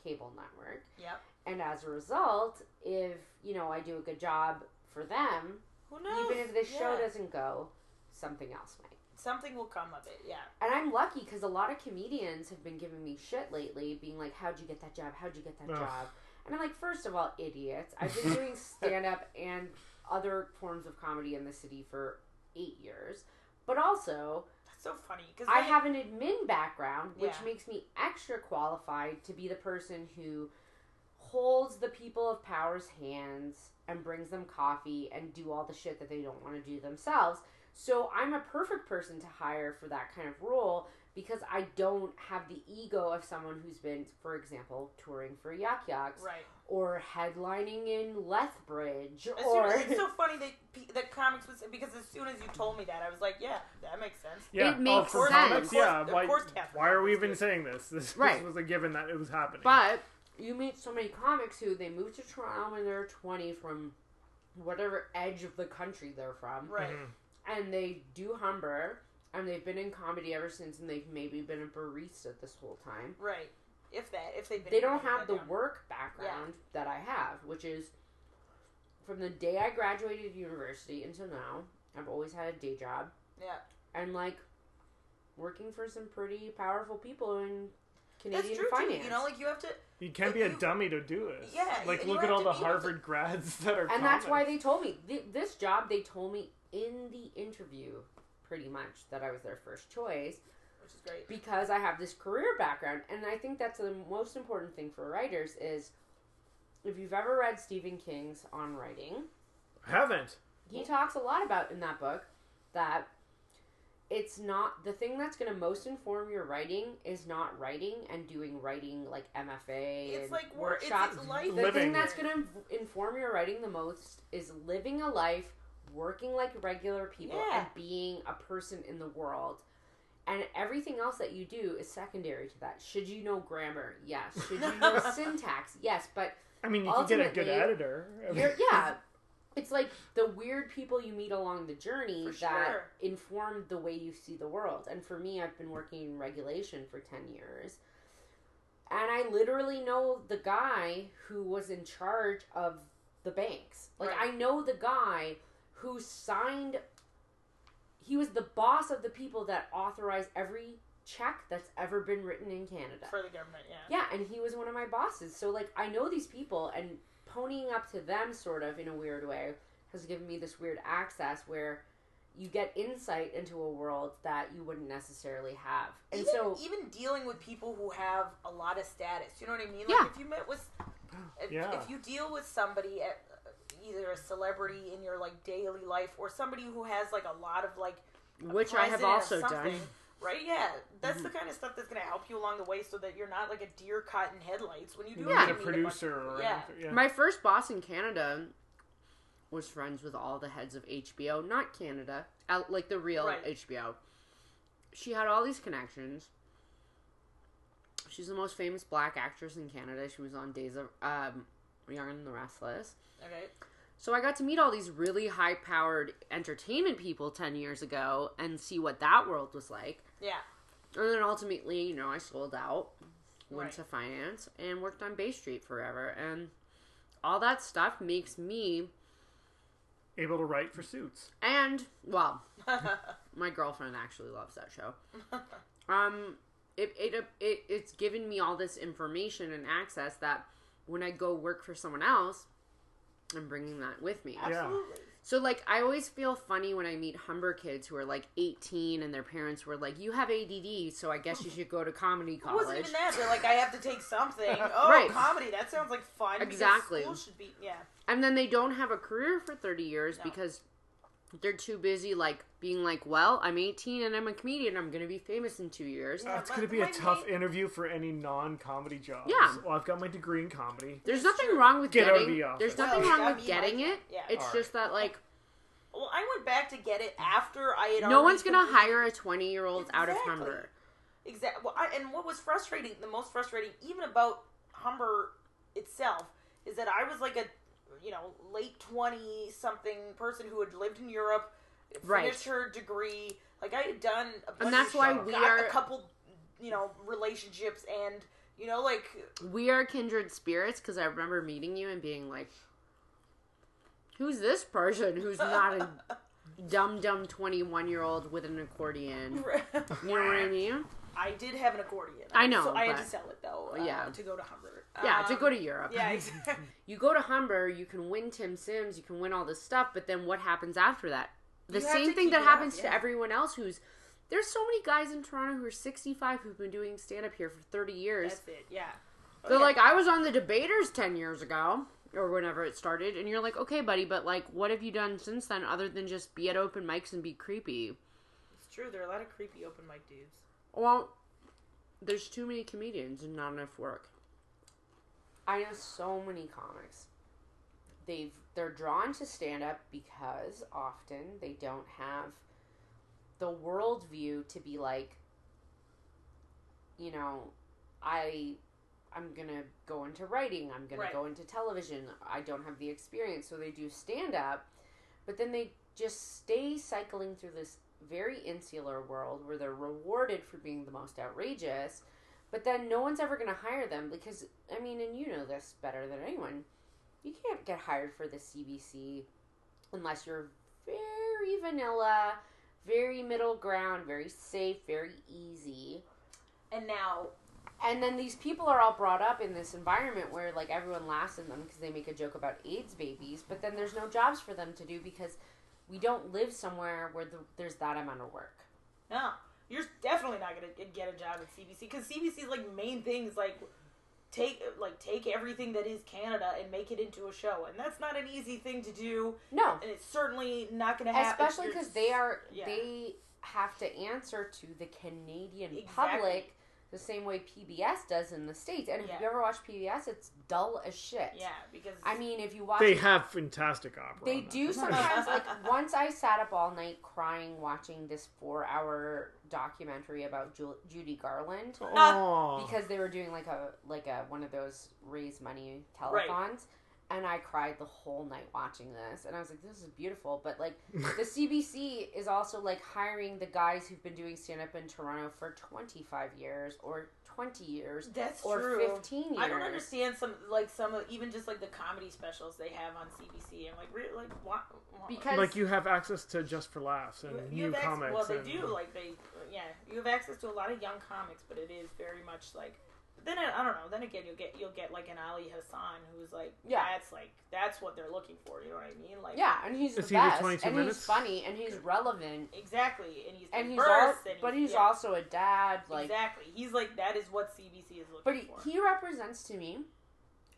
cable network. Yep. And as a result, if, you know, I do a good job for them, Who knows? even if this show doesn't go, something else might. Something will come of it. Yeah. And I'm lucky because a lot of comedians have been giving me shit lately, being like, "How'd you get that job? How'd you get that Ugh. job?" And I'm like, first of all, idiots. I've been doing stand up and other forms of comedy in the city for eight years, but also That's so funny because I have an admin background, which Yeah. makes me extra qualified to be the person who holds the people of power's hands and brings them coffee and do all the shit that they don't want to do themselves. So I'm a perfect person to hire for that kind of role because I don't have the ego of someone who's been, for example, touring for Yuk Yuks right. or headlining in Lethbridge As or as, it's so funny that pe- that comics was because as soon as you told me that, I was like, yeah, that makes sense. Yeah, It makes for sense. comics, Of course- yeah. of why, course Catherine why are we even was saying this? This, Right. this was a given that it was happening. But you meet so many comics who they move to Toronto when they're 20 from whatever edge of the country they're from, Right. Mhm. And they do Humber, and they've been in comedy ever since, and they've maybe been a barista this whole time. Right. If that, if they've been They don't have the down. work background that I have, which is from the day I graduated university until now, I've always had a day job, Yeah. and like working for some pretty powerful people in That's Canadian true finance. too. You know, like you have to. You can't Like be a you- dummy to do this. Yeah, Like, look at all the be able to- Harvard grads that are and that's why they told me th- this job they told me in the interview pretty much that i was their first choice Which is great. because i have this career background and i think that's the most important thing for writers is if you've ever read stephen king's on writing haven't. he talks a lot about in that book that it's not the thing that's going to most inform your writing is not writing and doing writing like mfa It's and like wor- it's, workshops it's life. the Living. thing that's going to inform your writing the most is living a life, working like regular people, Yeah. and being a person in the world. And everything else that you do is secondary to that. Should you know grammar? Yes. Should you know syntax? Yes. But I mean, you can get a good editor. I mean- you're, yeah, it's like the weird people you meet along the journey For that sure. inform the way you see the world. And for me, I've been working in regulation for 10 years. And I literally know the guy who was in charge of the banks. Like, Right. I know the guy who signed, he was the boss of the people that authorize every check that's ever been written in Canada. for the government. Yeah. Yeah, and he was one of my bosses. So like I know these people and ponying up to them sort of in a weird way has given me this weird access where you get insight into a world that you wouldn't necessarily have. And even, so even dealing with people who have a lot of status, you know what I mean? Like Yeah. if you met with, if, Yeah. if you deal with somebody at either a celebrity in your like daily life or somebody who has like a lot of like which I have president also done. something, Right? Yeah, that's Mm-hmm. the kind of stuff that's going to help you along the way, so that you're not like a deer caught in headlights when you do You Yeah. need meet a bunch- producer or yeah. Yeah. My first boss in Canada was friends with all the heads of HBO, not Canada, like the real Right. HBO. She had all these connections. She's the most famous black actress in Canada. She was on Days of um, Young and the Restless. Okay. So I got to meet all these really high powered entertainment people 10 years ago and see what that world was like. Yeah. And then ultimately, you know, I sold out, went Right. to finance, and worked on Bay Street forever. And all that stuff makes me, Able to write for suits. and, well, my girlfriend actually loves that show. Um, it, it, it, it's given me all this information and access that when I go work for someone else, I'm bringing that with me. Absolutely. So like I always feel funny when I meet Humber kids who are like 18 and their parents were like, "You have ADD, so I guess you should go to comedy college." It wasn't even that. They're like, I have to take something. Oh, Right. comedy. That sounds like fun. Exactly. School should be. Yeah. And then they don't have a career for 30 years No. because they're too busy like being like, "Well, I'm 18 and I'm a comedian. I'm going to be famous in 2 years." Yeah, That's going to be a tough main- interview for any non-comedy job. Yeah. Well, I've got my degree in comedy. There's It's nothing true. wrong with Get out of getting the office. There's nothing you wrong gotta with be getting that. it. Yeah. It's Alright. just that like Well, I went back to get it after I had. no already one's going to completed- hire a 20-year-old out of Exactly. Humber. Exactly. Well, I, and what was frustrating, the most frustrating, even about Humber itself, is that I was like a, you know, late twenty something person who had lived in Europe, Right. finished her degree. Like I had done a And that's why we are a couple, you know, relationships, and you know, like We are kindred spirits because I remember meeting you and being like, Who's this person who's not a dumb dumb 21 year old with an accordion? You know what I mean? I did have an accordion. I know, so I had to sell it though. Uh, Yeah. to go to Humber. Yeah, to Um, go to Europe. Yeah, exactly. You go to Humber, you can win Tim Sims, you can win all this stuff, but then what happens after that? The You same thing that up, happens yeah. to everyone else who's there's so many guys in Toronto who are 65 who've been doing stand up here for 30 years. That's it. Yeah. Oh, They're yeah. like, I was on the debaters 10 years ago or whenever it started, and you're like, okay, buddy, but like, what have you done since then other than just be at open mics and be creepy? it's true. There are a lot of creepy open mic dudes. Well, there's too many comedians and not enough work. I know so many comics. They've they're drawn to stand up because often they don't have the worldview to be like, you know, I I'm gonna go into writing, I'm gonna Right. go into television. I don't have the experience, so they do stand up, but then they just stay cycling through this very insular world where they're rewarded for being the most outrageous, but then no one's ever going to hire them because, I mean, and you know this better than anyone, you can't get hired for the CBC unless you're very vanilla, very middle ground, very safe, very easy. And now, And then these people are all brought up in this environment where like everyone laughs at them because they make a joke about AIDS babies, but then there's no jobs for them to do because we don't live somewhere where the, there's that amount of work. no, you're definitely not gonna get- get a job at CBC because CBC's like main thing is like take like take everything that is Canada and make it into a show, and that's not an easy thing to do, No, and it's certainly not gonna happen. especially because they are Yeah. they have to answer to the Canadian Exactly. public the same way PBS does in the states. And if Yeah. you ever watch PBS, it's dull as shit. Yeah, because I mean, if you watch They have fantastic opera. They on that. do sometimes. like once I sat up all night crying watching this four-hour documentary about Ju- Judy Garland Oh, because they were doing like a like a one of those raise money Right. Telethons, and I cried the whole night watching this, and I was like, "This is beautiful." But like the CBC is also like hiring the guys who've been doing stand-up in Toronto for twenty-five years or twenty years that's or true. fifteen years. I don't understand some like some of even just like the comedy specials they have on CBC. I'm like, re- like what? what- Because- like you have access to Just for Laughs and you, you new have access, comics. Well, they and- do. Like they, yeah, you have access to a lot of young comics, but it is very much like. But then I, I don't know. Then again, you'll get you'll get like an Ali Hassan who's like, Yeah. that's like that's what they're looking for. You know what I mean? Like, Yeah, and he's Is the he best, 22 and minutes? he's funny, and he's relevant, exactly. And he's and he's all, and but he's yeah, also a dad. Like, exactly. He's like that is what CBC is looking but he, for. he represents to me,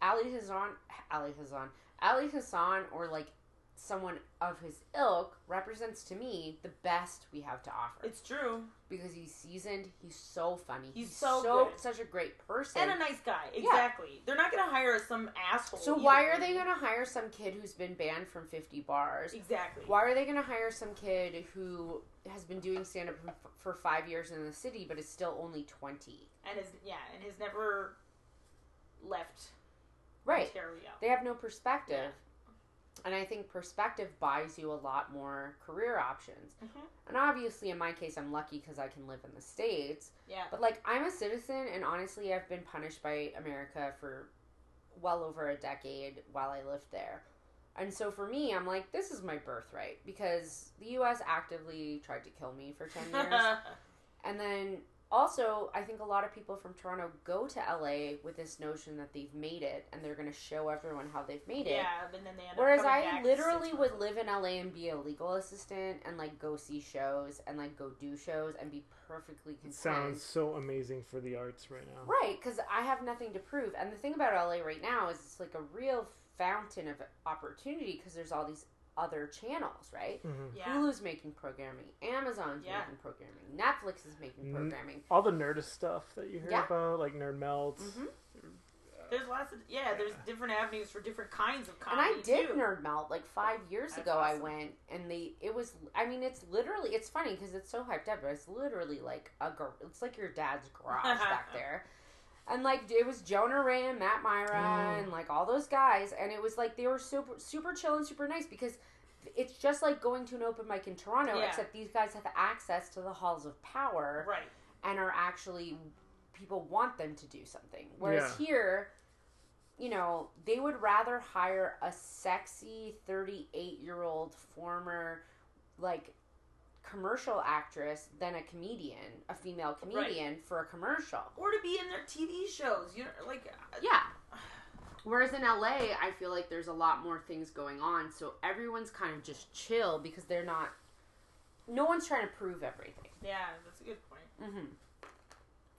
Ali Hassan, Ali Hassan, Ali Hassan, or like someone of his ilk represents to me the best we have to offer it's true. because he's seasoned. He's so funny. He's so good. such a great person. And a nice guy. Exactly. They're not gonna hire some asshole. so either. why are they going to hire some kid who's been banned from 50 bars? Exactly. Why are they going to hire some kid who has been doing stand up for five years in the city but is still only 20? And is yeah, and has never left Right. Ontario. They have no perspective. And I think perspective buys you a lot more career options. Mhm. And obviously, in my case, I'm lucky because I can live in the States. Yeah. But, like, I'm a citizen, and honestly, I've been punished by America for well over a decade while I lived there. And so for me, I'm like, this is my birthright because the US actively tried to kill me for 10 years. And then also, I think a lot of people from Toronto go to LA with this notion that they've made it and they're going to show everyone how they've made it. yeah, and then they end Whereas up coming I back literally would live in LA and be a legal assistant and like go see shows and like go do shows and be perfectly It content. sounds so amazing for the arts right now. Right, because I have nothing to prove. And the thing about LA right now is it's like a real fountain of opportunity because there's all these other channels, right? Mhm. Yeah. Hulu's making programming, Amazon's Yeah. making programming, Netflix is making Mm. programming. All the Nerdist stuff that you hear Yeah. about, like Nerd Melts. Mhm. There's lots of yeah. There's different avenues for different kinds of content. And I did too. Nerd Melt like five years That's ago. I went and they it was. I mean, it's literally it's funny because it's so hyped up, but it's literally like a gar- it's like your dad's garage back there. And like it was Jonah Ray and Matt Mira Mm. and like all those guys, and it was like they were super super chill and super nice because it's just like going to an open mic in Toronto, Yeah. except these guys have access to the halls of power Right. and are actually people want them to do something. Whereas Yeah. here, you know, they would rather hire a sexy 38 year old former, like, commercial actress than a comedian, a female comedian for a commercial. or to be in their TV shows. You know, like uh, Yeah. Whereas in LA, I feel like there's a lot more things going on, so everyone's kind of just chill because they're not. No one's trying to prove everything. yeah, that's a good point. Mm-hmm.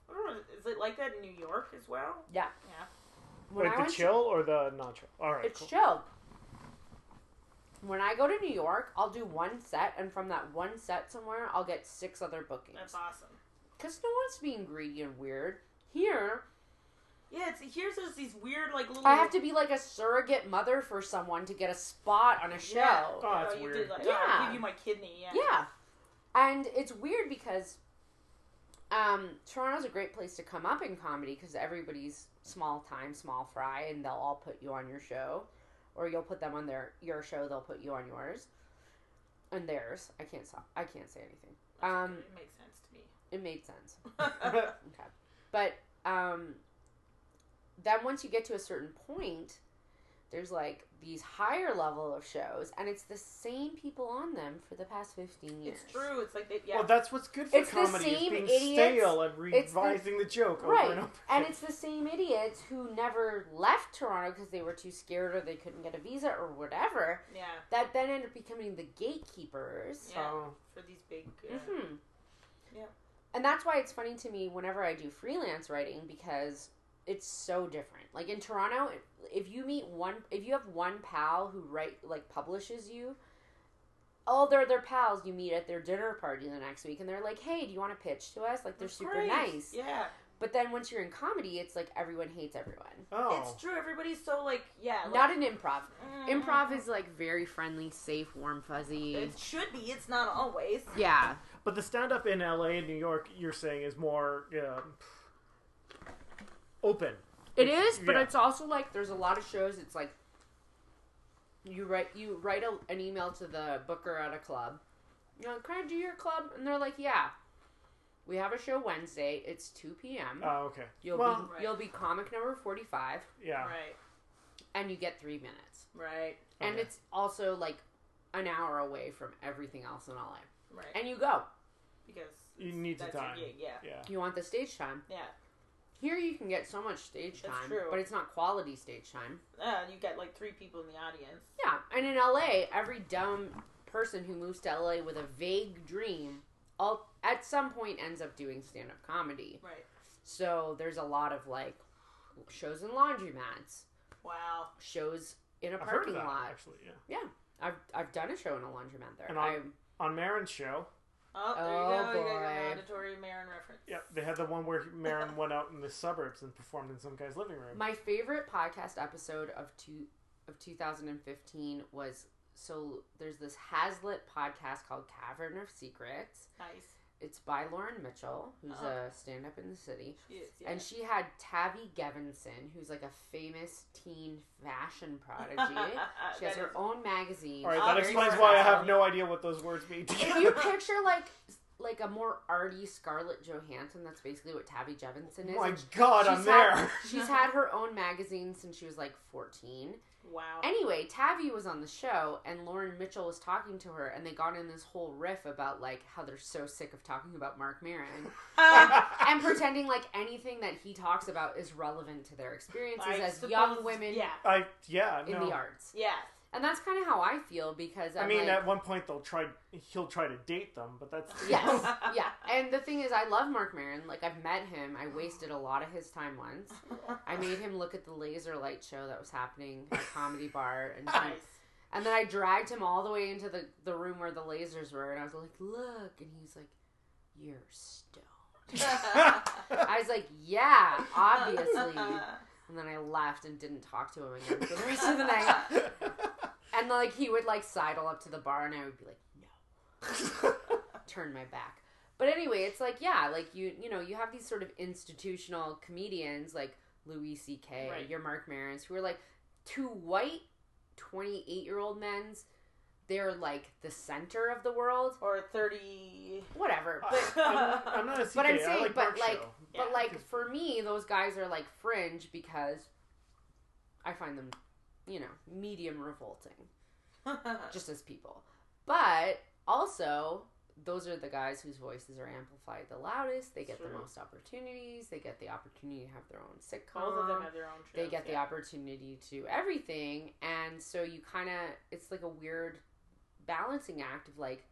I don't know, is it like that in New York as well? Yeah. Yeah. When Wait, I the went to- chill or the non chill? All right, It's cool. chill. When I go to New York, I'll do one set, and from that one set somewhere, I'll get six other bookings. That's awesome. Because no one's being greedy and weird. Here, Yeah, it's here's there's these weird like little. I have to be like a surrogate mother for someone to get a spot on a show. Yeah. Oh, that's you weird. Did, like, Yeah. "Oh, I'll give you my kidney. Yeah. Yeah. And it's weird because um, Toronto's a great place to come up in comedy because everybody's small time, small fry, and they'll all put you on your show. Or you'll put them on their your show, they'll put you on yours. And theirs. I can't stop. I can't say anything. Um, it makes sense to me. It made sense. Okay. But um, then once you get to a certain point, there's like these higher level of shows, and it's the same people on them for the past 15 years. It's true. It's like they, yeah. Well, that's what's good for It's the comedy is same being idiots. stale and It's the- revising the, joke over Right. and over. And it's the same idiots who never left Toronto because they were too scared or they couldn't get a visa or whatever yeah. that then end up becoming the gatekeepers. Yeah. Oh. For these big. Uh, hmm Yeah. And that's why it's funny to me whenever I do freelance writing because it's so different. Like in Toronto, if you meet one, if you have one pal who write like publishes you, all their their pals you meet at their dinner party the next week, and they're like, "Hey, do you want to pitch to us?" Like they're That's super great. nice. Yeah. But then once you're in comedy, it's like everyone hates everyone. Oh. It's true. Everybody's so like yeah. Like, Not an improv. Mm. Improv is like very friendly, safe, warm, fuzzy. It should be. It's not always. yeah. But the stand up in LA and New York, you're saying, is more um, open. It is, but Yeah. it's also like there's a lot of shows. It's like you write you write a, an email to the booker at a club. You know, like, "Can I do your club?" And they're like, "Yeah." We have a show Wednesday. It's two p.m. Oh, okay. you'll well, be Right. you'll be comic number forty five, yeah. Right. and you get three minutes. Right. And Okay. it's also like an hour away from everything else in LA. Right. And you go. because You need the that's your time. gig, Yeah. Yeah. You want the stage time. Yeah. Here you can get so much stage That's time, true. but it's not quality stage time. Uh, you get like three people in the audience. Yeah, and in LA, every dumb person who moves to LA with a vague dream, all at some point ends up doing stand-up comedy. Right. So there's a lot of like shows in laundromats, Wow. shows in a I've heard parking of that, lot. actually, yeah. I've I've done a show in a laundromat there. And on- I'm- On Maron's show, Oh, there Oh, you go. You got boy. your mandatory Maron reference. yeah, they had the one where Maron went out in the suburbs and performed in some guy's living room. my favorite podcast episode of two of 2015 was so there's this Hazlitt podcast called Cavern of Secrets. Nice. It's by Lauren Mitchell, who's Uh-huh. a stand-up in the city. She is. Yeah. And she had Tavi Gevinson, who's like a famous teen fashion prodigy. she has her is- own magazine. All right, Oh, that very explains why I have no idea what those words mean. If you picture like like a more arty Scarlett Johansson, that's basically what Tavi Gevinson is. My God, she's I'm had- there. she's had her own magazine since she was like 14. Wow. Anyway, Tavi was on the show, and Lauren Mitchell was talking to her, and they got in this whole riff about like how they're so sick of talking about Marc Maron. and pretending like anything that he talks about is relevant to their experiences I as suppose- young women Yeah. I yeah in no. the arts. Yeah. And that's kind of how I feel because I'm I mean, like, at one point they'll try. He'll try to date them, but that's yes, yeah. And the thing is, I love Marc Maron. Like I've met him. I wasted a lot of his time once. I made him look at the laser light show that was happening at a comedy bar, and he, nice. and then I dragged him all the way into the the room where the lasers were, and I was like, "Look," and he's like, "You're stoned." I was like, "Yeah, obviously." And then I left and didn't talk to him again for the rest of the night. And like he would like sidle up to the bar, and I would be like, "No." turn my back. But anyway, it's like yeah, like you you know you have these sort of institutional comedians like Louis C.K. Right. your Marc Marons who are like two white twenty eight year old men's. They're like the center of the world, or 30. whatever. I- But I'm, I'm not a CK. But I'm saying, like but, Mark's like- show. but Yeah. like for me, those guys are like fringe because I find them, you know, medium revolting just as people. But also, those are the guys whose voices are amplified the loudest. They get the most opportunities. They get the opportunity to have their own sitcom. Both of them have their own shows. they get the opportunity to everything, and so you kind of it's like a weird balancing act of like.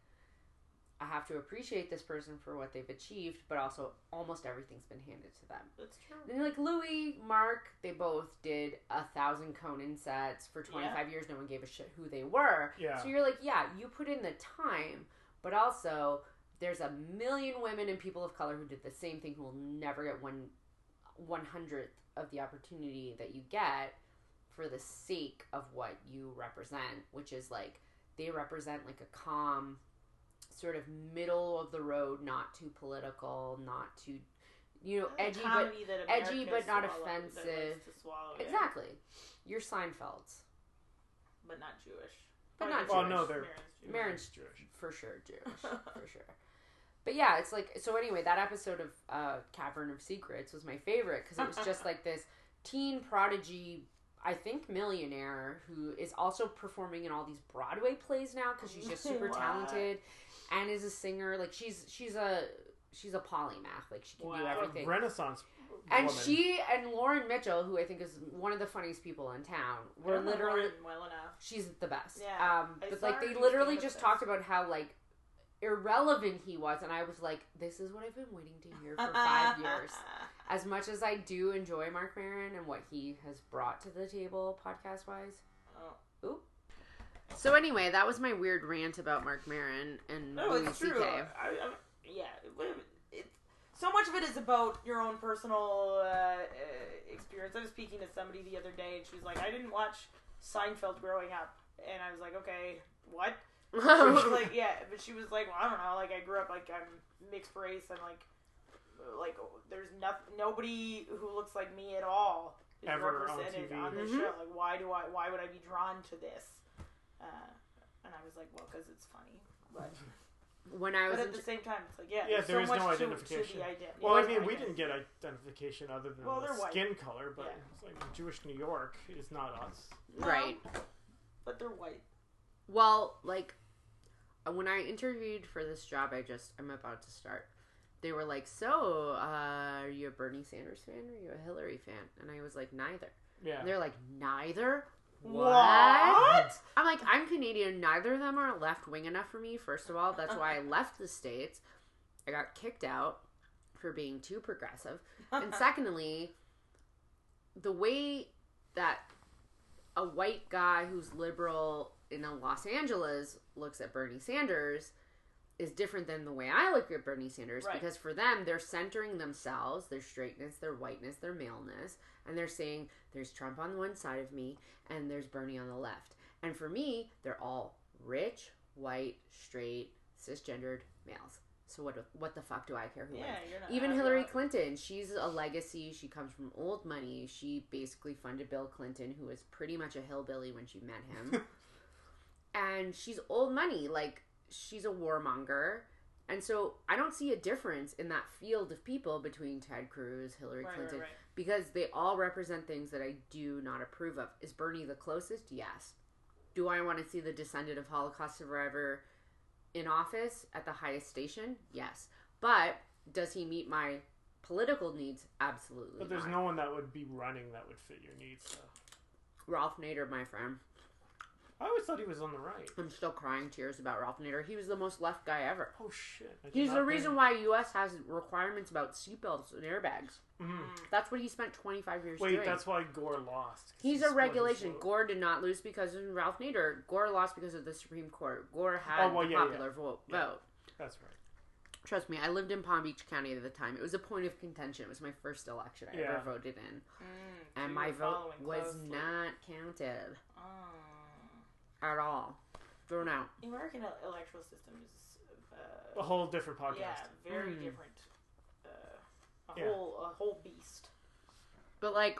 I have to appreciate this person for what they've achieved, but also almost everything's been handed to them. That's true. And like Louis, Mark, they both did a thousand Conan sets for 25 years. No one gave a shit who they were. Yeah. So you're like, yeah, you put in the time, but also there's a million women and people of color who did the same thing who will never get one one hundredth of the opportunity that you get for the sake of what you represent, which is like they represent like a calm, sort of middle of the road, not too political, not too you know, edgy but edgy but not swallow- offensive. to swallow, yeah. exactly. You're Seinfeld's. but not Jewish. But Or not Well, Jewish. no, they're Maron's Jewish. Maron's Jewish. for sure Jewish, for sure. But yeah, it's like so. Anyway, that episode of uh, Cavern of Secrets was my favorite because it was just like this teen prodigy, I think millionaire who is also performing in all these Broadway plays now because she's just super What? talented and is a singer. Like she's she's a she's a polymath. Like she can do Wow. everything. Renaissance. And woman. she and Lauren Mitchell, who I think is one of the funniest people in town, were literally well enough. she's the best. Yeah, Um, but like they literally just bits. talked about how like irrelevant he was, and I was like, this is what I've been waiting to hear for five years. As much as I do enjoy Marc Maron and what he has brought to the table podcast wise. Oh. Oop. So anyway, that was my weird rant about Marc Maron and No, Louis it's true. C.K. I, I, yeah, it, it, so much of it is about your own personal uh, uh, experience. I was speaking to somebody the other day, and she was like, "I didn't watch Seinfeld growing up," and I was like, "Okay, what?" She was like, "Yeah," but she was like, "Well, I don't know. Like, I grew up like I'm mixed race, and like, like there's nothing, nobody who looks like me at all is Ever on represented TV. on, this Mhm. show. Like, why do I? Why would I be drawn to this?" Uh, and I was like, "Well, because it's funny." But when I was but at the same time, it's like yeah, Yeah, there's there is so no much to- identification. To, the idea. Well, I mean, we didn't get identification other than Well, the they're white. skin color, but Yeah. it's like Jewish New York is not us. No, right. but they're white. Well, like uh, when I interviewed for this job, I just I'm about to start. They were like, "So, uh, are you a Bernie Sanders fan or are you a Hillary fan?" And I was like, "Neither." Yeah. And they're like, "Neither." What? I'm like, I'm Canadian. Neither of them are left wing enough for me. First of all, that's why I left the states. I got kicked out for being too progressive. And secondly, the way that a white guy who's liberal in a Los Angeles looks at Bernie Sanders is different than the way I look at Bernie Sanders Right. because for them they're centering themselves, their straightness, their whiteness, their maleness, and they're saying there's Trump on one side of me and there's Bernie on the left. And for me, they're all rich, white, straight, cisgendered males. So what what the fuck do I care who wins? yeah, you're. Even Hillary not- Clinton, she's a legacy. She comes from old money. She basically funded Bill Clinton, who was pretty much a hillbilly when she met him. and she's old money. Like, she's a warmonger. And so I don't see a difference in that field of people between Ted Cruz, Hillary Right, right, Clinton, right. because they all represent things that I do not approve of. Is Bernie the closest? Yes. Do I want to see the descendant of Holocaust survivor in office at the highest station? Yes. But does he meet my political needs? Absolutely. But there's not. no one that would be running that would fit your needs. So. Ralph Nader, my friend. I always thought he was on the right. I'm still crying tears about Ralph Nader. He was the most left guy ever. Oh shit! He's the reason why U.S. has requirements about seatbelts and airbags. Mhm. That's what he spent 25 years Wait, doing. that's why Gore lost. He's a regulation. vote. Gore did not lose because of Ralph Nader. Gore lost because of the Supreme Court. Gore had Oh, well, the yeah, popular vote. Yeah. vote. That's right. Trust me, I lived in Palm Beach County at the time. It was a point of contention. It was my first election I Yeah. ever voted in, Mm, and my vote was closely. not counted Oh. At all. Thrown out. The American electoral system is A uh, whole different podcast. yeah, very Mm. different. Uh, a Yeah. whole a whole beast. But like,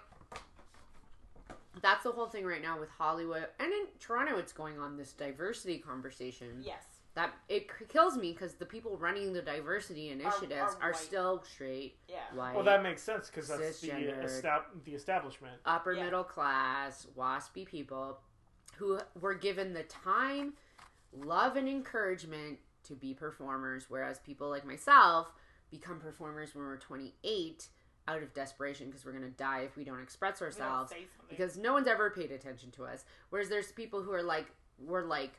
that's the whole thing right now with Hollywood and in Toronto. It's going on this diversity conversation. Yes. that it kills me because the people running the diversity initiatives are, are white. still straight, Yeah. white, Well, that makes sense because that's the estab- the establishment. upper Yeah. middle class, waspy people who were given the time, love, and encouragement to be performers, whereas people like myself become performers when we're 28 out of desperation because we're going to die if we don't express We don't ourselves because no one's ever paid attention to us. Whereas there's people who are like, we're like,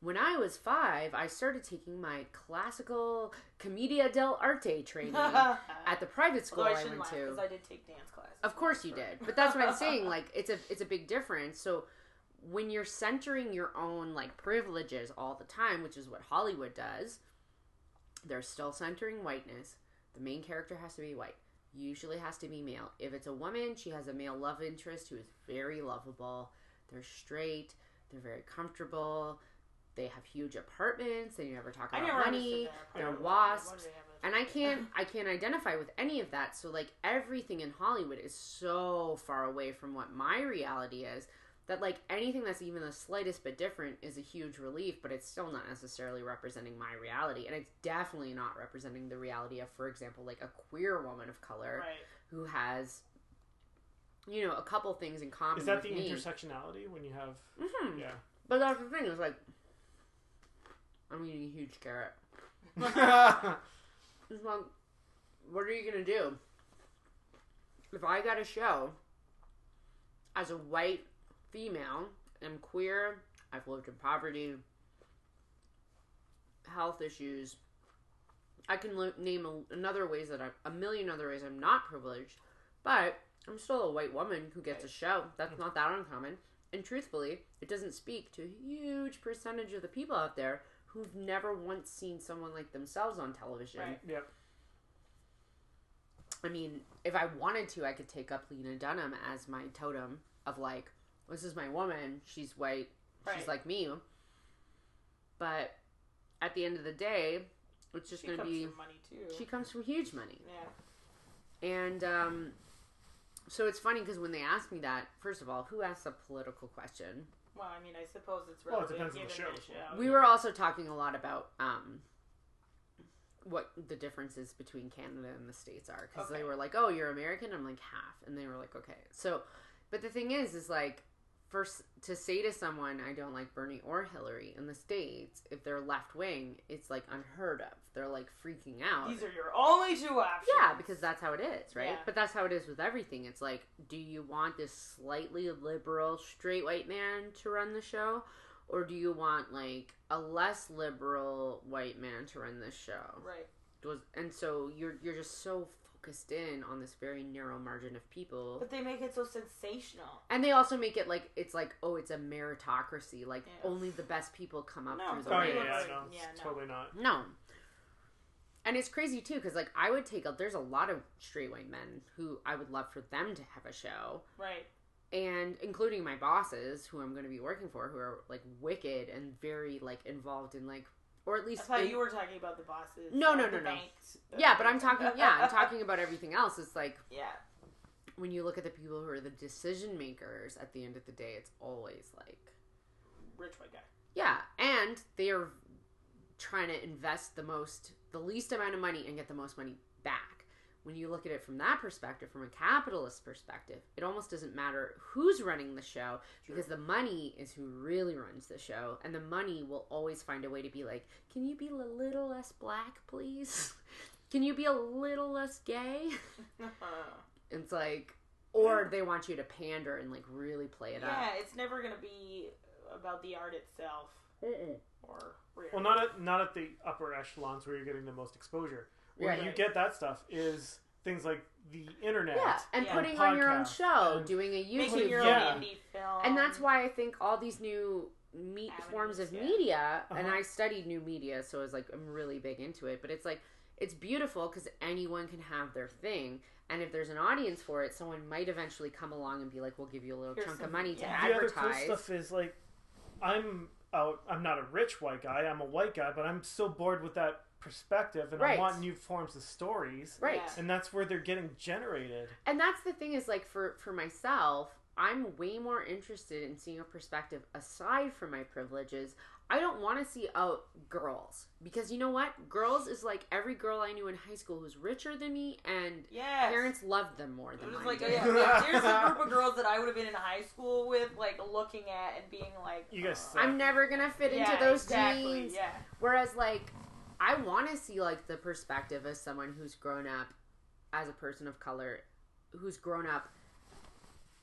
when I was five, I started taking my classical commedia dell'arte training at the private school Although I I, went laugh to. because I did take dance classes. Of course you did, but that's what I'm saying. Like it's a it's a big difference. So when you're centering your own like privileges all the time, which is what Hollywood does, they're still centering whiteness. The main character has to be white. Usually has to be male. If it's a woman, she has a male love interest who is very lovable. They're straight. They're very comfortable. They have huge apartments. They never talk about never money. they're wasps, Why do they have a- and I can't I can't identify with any of that. So like everything in Hollywood is so far away from what my reality is that like anything that's even the slightest bit different is a huge relief, but it's still not necessarily representing my reality. And it's definitely not representing the reality of, for example, like a queer woman of color Right. who has you know, a couple things in common. Is that the me. intersectionality when you have? Mhm. Yeah. But that's the thing, is like I'm eating a huge carrot. It's like, what are you gonna do? If I got a show as a white female, I'm queer, I've lived in poverty, health issues. I can name a, another ways that I'm a million other ways I'm not privileged, but I'm still a white woman who gets a show. That's hmm. not that uncommon. And truthfully, it doesn't speak to a huge percentage of the people out there who've never once seen someone like themselves on television. Right. Yep. I mean, if I wanted to, I could take up Lena Dunham as my totem of like, this is my woman. She's white. She's like me. But at the end of the day, it's just going to be. from money too. She comes from huge money. yeah. And um, so it's funny because when they ask me that, first of all, who asks a political question? Well, I mean, I suppose it's really. Well, it relevant depends on the show. show. We were also talking a lot about um, what the differences between Canada and the states are because Okay. they were like, "Oh, you're American." I'm like half, and they were like, "Okay." So, but the thing is, is like, first to say to someone, "I don't like Bernie or Hillary" in the states, if they're left wing, it's like unheard of. They're like freaking out. These are your only two options. Yeah, because that's how it is, right? Yeah. But that's how it is with everything. It's like, do you want this slightly liberal straight white man to run the show? Or do you want like a less liberal white man to run this show? right. Was and so you're you're just so focused in on this very narrow margin of people. But they make it so sensational. And they also make it like it's like, oh, it's a meritocracy. Like Yeah. only the best people come up No, through the Oh Right. yeah, ranks. yeah, no, Yeah, no. totally not. No. And it's crazy too, because like I would take a there's a lot of straight white men who I would love for them to have a show, Right. and including my bosses who I'm going to be working for, who are like wicked and very like involved in like, or at I least thought in- you were talking about the bosses. No, no, no, no. banks. yeah, but I'm talking yeah I'm talking about everything else. It's like yeah. when you look at the people who are the decision makers at the end of the day, it's always like Rich white guy. Yeah, and they are trying to invest the most, the least amount of money and get the most money back. When you look at it from that perspective, from a capitalist perspective, it almost doesn't matter who's running the show because the money is who really runs the show, and the money will always find a way to be like, can you be a little less black, please? Can you be a little less gay? It's like, or they want you to pander and like really play it yeah, up. Yeah, it's never gonna be about the art itself or real. Well, not at not at the upper echelons where you're getting the most exposure. Where Right. you get that stuff is things like the internet. Yeah, and Yeah. putting on your own show, doing a YouTube making your Yeah. indie film. and that's why I think all these new me- Avenues, forms of yeah. media, and Uh-huh. I studied new media, so I was like, I'm really big into it. But it's like, it's beautiful because anyone can have their thing, and if there's an audience for it, someone might eventually come along and be like, "We'll give you a little Here's chunk of money to yeah. the other cool advertise." stuff is like, I'm out. I'm not a rich white guy. I'm a white guy, but I'm so bored with that perspective, and Right. I want new forms of stories. right. And that's where they're getting generated. and that's the thing is like for for myself i'm way more interested in seeing a perspective aside from my privileges I don't want to see out girls because you know what? Girls is like every girl I knew in high school who's richer than me and Yes. parents loved them more It than was mine like, did. yeah, yeah, here's a group of girls that I would have been in high school with, like looking at and being like, You guys uh. I'm never gonna fit yeah, into those exactly, jeans. Yeah, Whereas, like, I want to see like the perspective as someone who's grown up as a person of color, who's grown up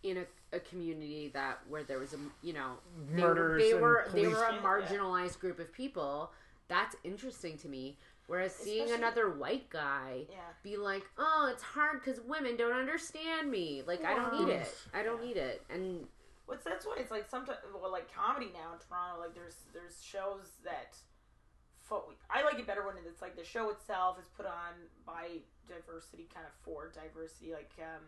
in a, a community that where there was a you know they, were- Murders they and were they were a Yeah. marginalized group of people. That's interesting to me. Whereas seeing Especially- another white guy yeah. be like, "Oh, it's hard because women don't understand me." Like, I don't need it. I don't need it. And What's that's why it's like sometimes well like comedy now in Toronto like there's there's shows that fo- I like it better when it's like the show itself is put on by diversity kind of for diversity like um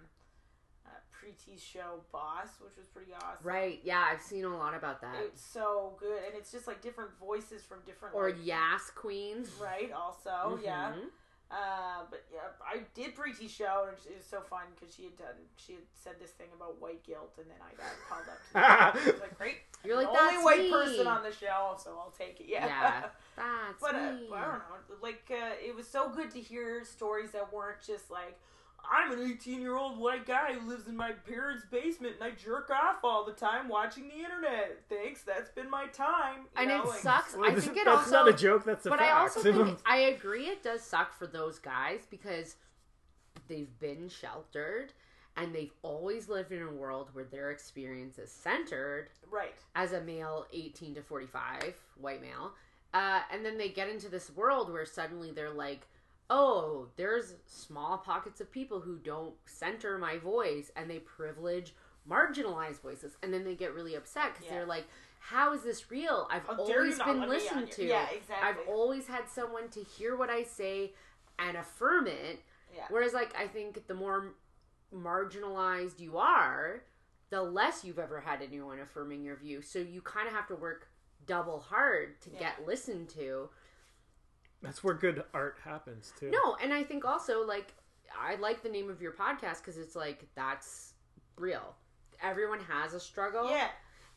uh, Preeti's show Boss which was pretty awesome right, yeah, I've seen a lot about that. it's so good and it's just like different voices from different Or like, Yas Queens. right also yeah Mhm. Uh, but yeah, I did Preeti's show, and it was so fun because she had done, she had said this thing about white guilt, and then I got called up to the I was like, great, You're like, the only "That's white me." person on the show, so I'll take it. Yeah. Yeah. That's but uh, me. I don't know, like uh, it was so good to hear stories that weren't just like. I'm an 18 year old white guy who lives in my parents' basement and I jerk off all the time watching the internet. Thanks, that's been my time. You and know, it like- sucks. Well, I think it that's also That's not a joke. That's a but fact. I also think I agree it does suck for those guys because they've been sheltered and they've always lived in a world where their experience is centered Right. as a male 18 to 45 white male uh, and then they get into this world where suddenly they're like oh there's small pockets of people who don't center my voice and they privilege marginalized voices and then they get really upset because Yeah. they're like how is this real i've you always been let me on listened to Yeah, exactly. i've always had someone to hear what i say and affirm it Yeah. whereas like i think the more marginalized you are the less you've ever had anyone affirming your view so you kind of have to work double hard to Yeah. get listened to That's where good art happens too. no and i think also like i like the name of your podcast because it's like that's real everyone has a struggle Yeah.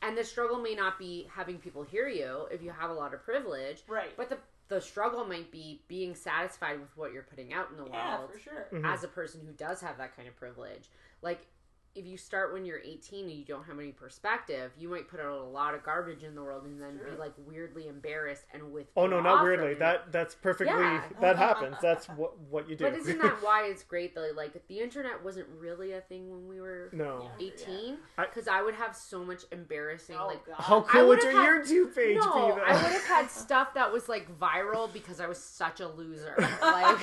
and the struggle may not be having people hear you if you have a lot of privilege Right. but the the struggle might be being satisfied with what you're putting out in the yeah, world for sure. Mhm. as a person who does have that kind of privilege. Like, if you start when you're 18 and you don't have any perspective, you might put out a lot of garbage in the world and then True. be like weirdly embarrassed and with. Oh no, not weirdly. That that's perfectly Yeah. that happens. That's what what you do. But isn't that why it's great that like the internet wasn't really a thing when we were no? 18? I- Because I would have so much embarrassing Oh, like. God. How cool would your had- YouTube page No, be? Though? I would have had stuff that was like viral because I was such a loser. Like,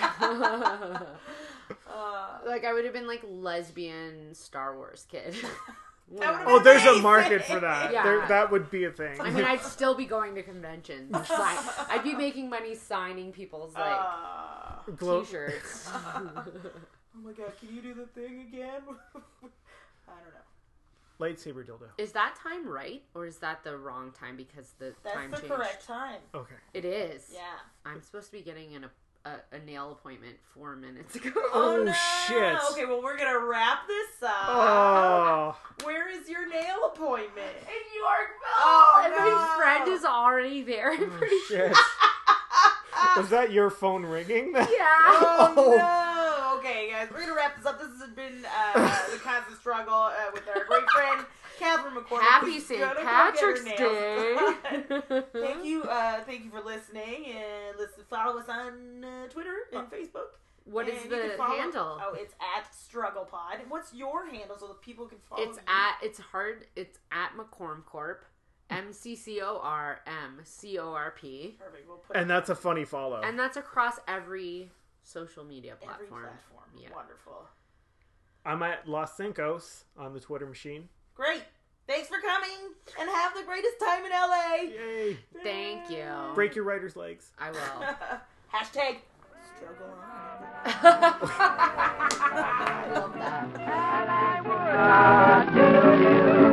Uh, like I would have been like lesbian Star Wars kid. Oh, there's a market for that. Yeah. There, that would be a thing. I mean, I'd still be going to conventions. Sign- I'd be making money signing people's like uh, Glo- t-shirts. oh my god, can you do the thing again? I don't know. Lightsaber dildo. is that time right, or is that the wrong time because the time sheet. That's time the changed? correct time. Okay. It is. Yeah. I'm supposed to be getting an, a, a nail appointment four minutes ago. Oh, no. shit. Okay, well we're gonna wrap this up. Oh, Where is your nail appointment? In Yorkville, Oh, and no. my friend is already there. I'm pretty Oh, shit. Was that your phone ringing? Yeah. Oh Oh. no! Okay, guys, we're gonna wrap this up. This has been uh, the constant struggle uh, with our great friend Catherine McCormick. Happy St. gonna go get her Patrick's Day. thank you, uh, thank you for listening, and listen, follow us on uh, Twitter and Facebook. What is And you can the follow- handle? Oh, it's at Struggle Pod. What's your handle so that people can follow? It's you? at it's hard. It's at McCorm Corp. M C C O R M C O R P. perfect. We'll put and that's a funny follow. And that's across every social media every platform. platform. Yeah. Wonderful. I'm at Los Cinco's on the Twitter machine. Great. Thanks for coming and have the greatest time in LA. Yay. Thank you. Break your writer's legs. I will. Hashtag struggle on. I love that.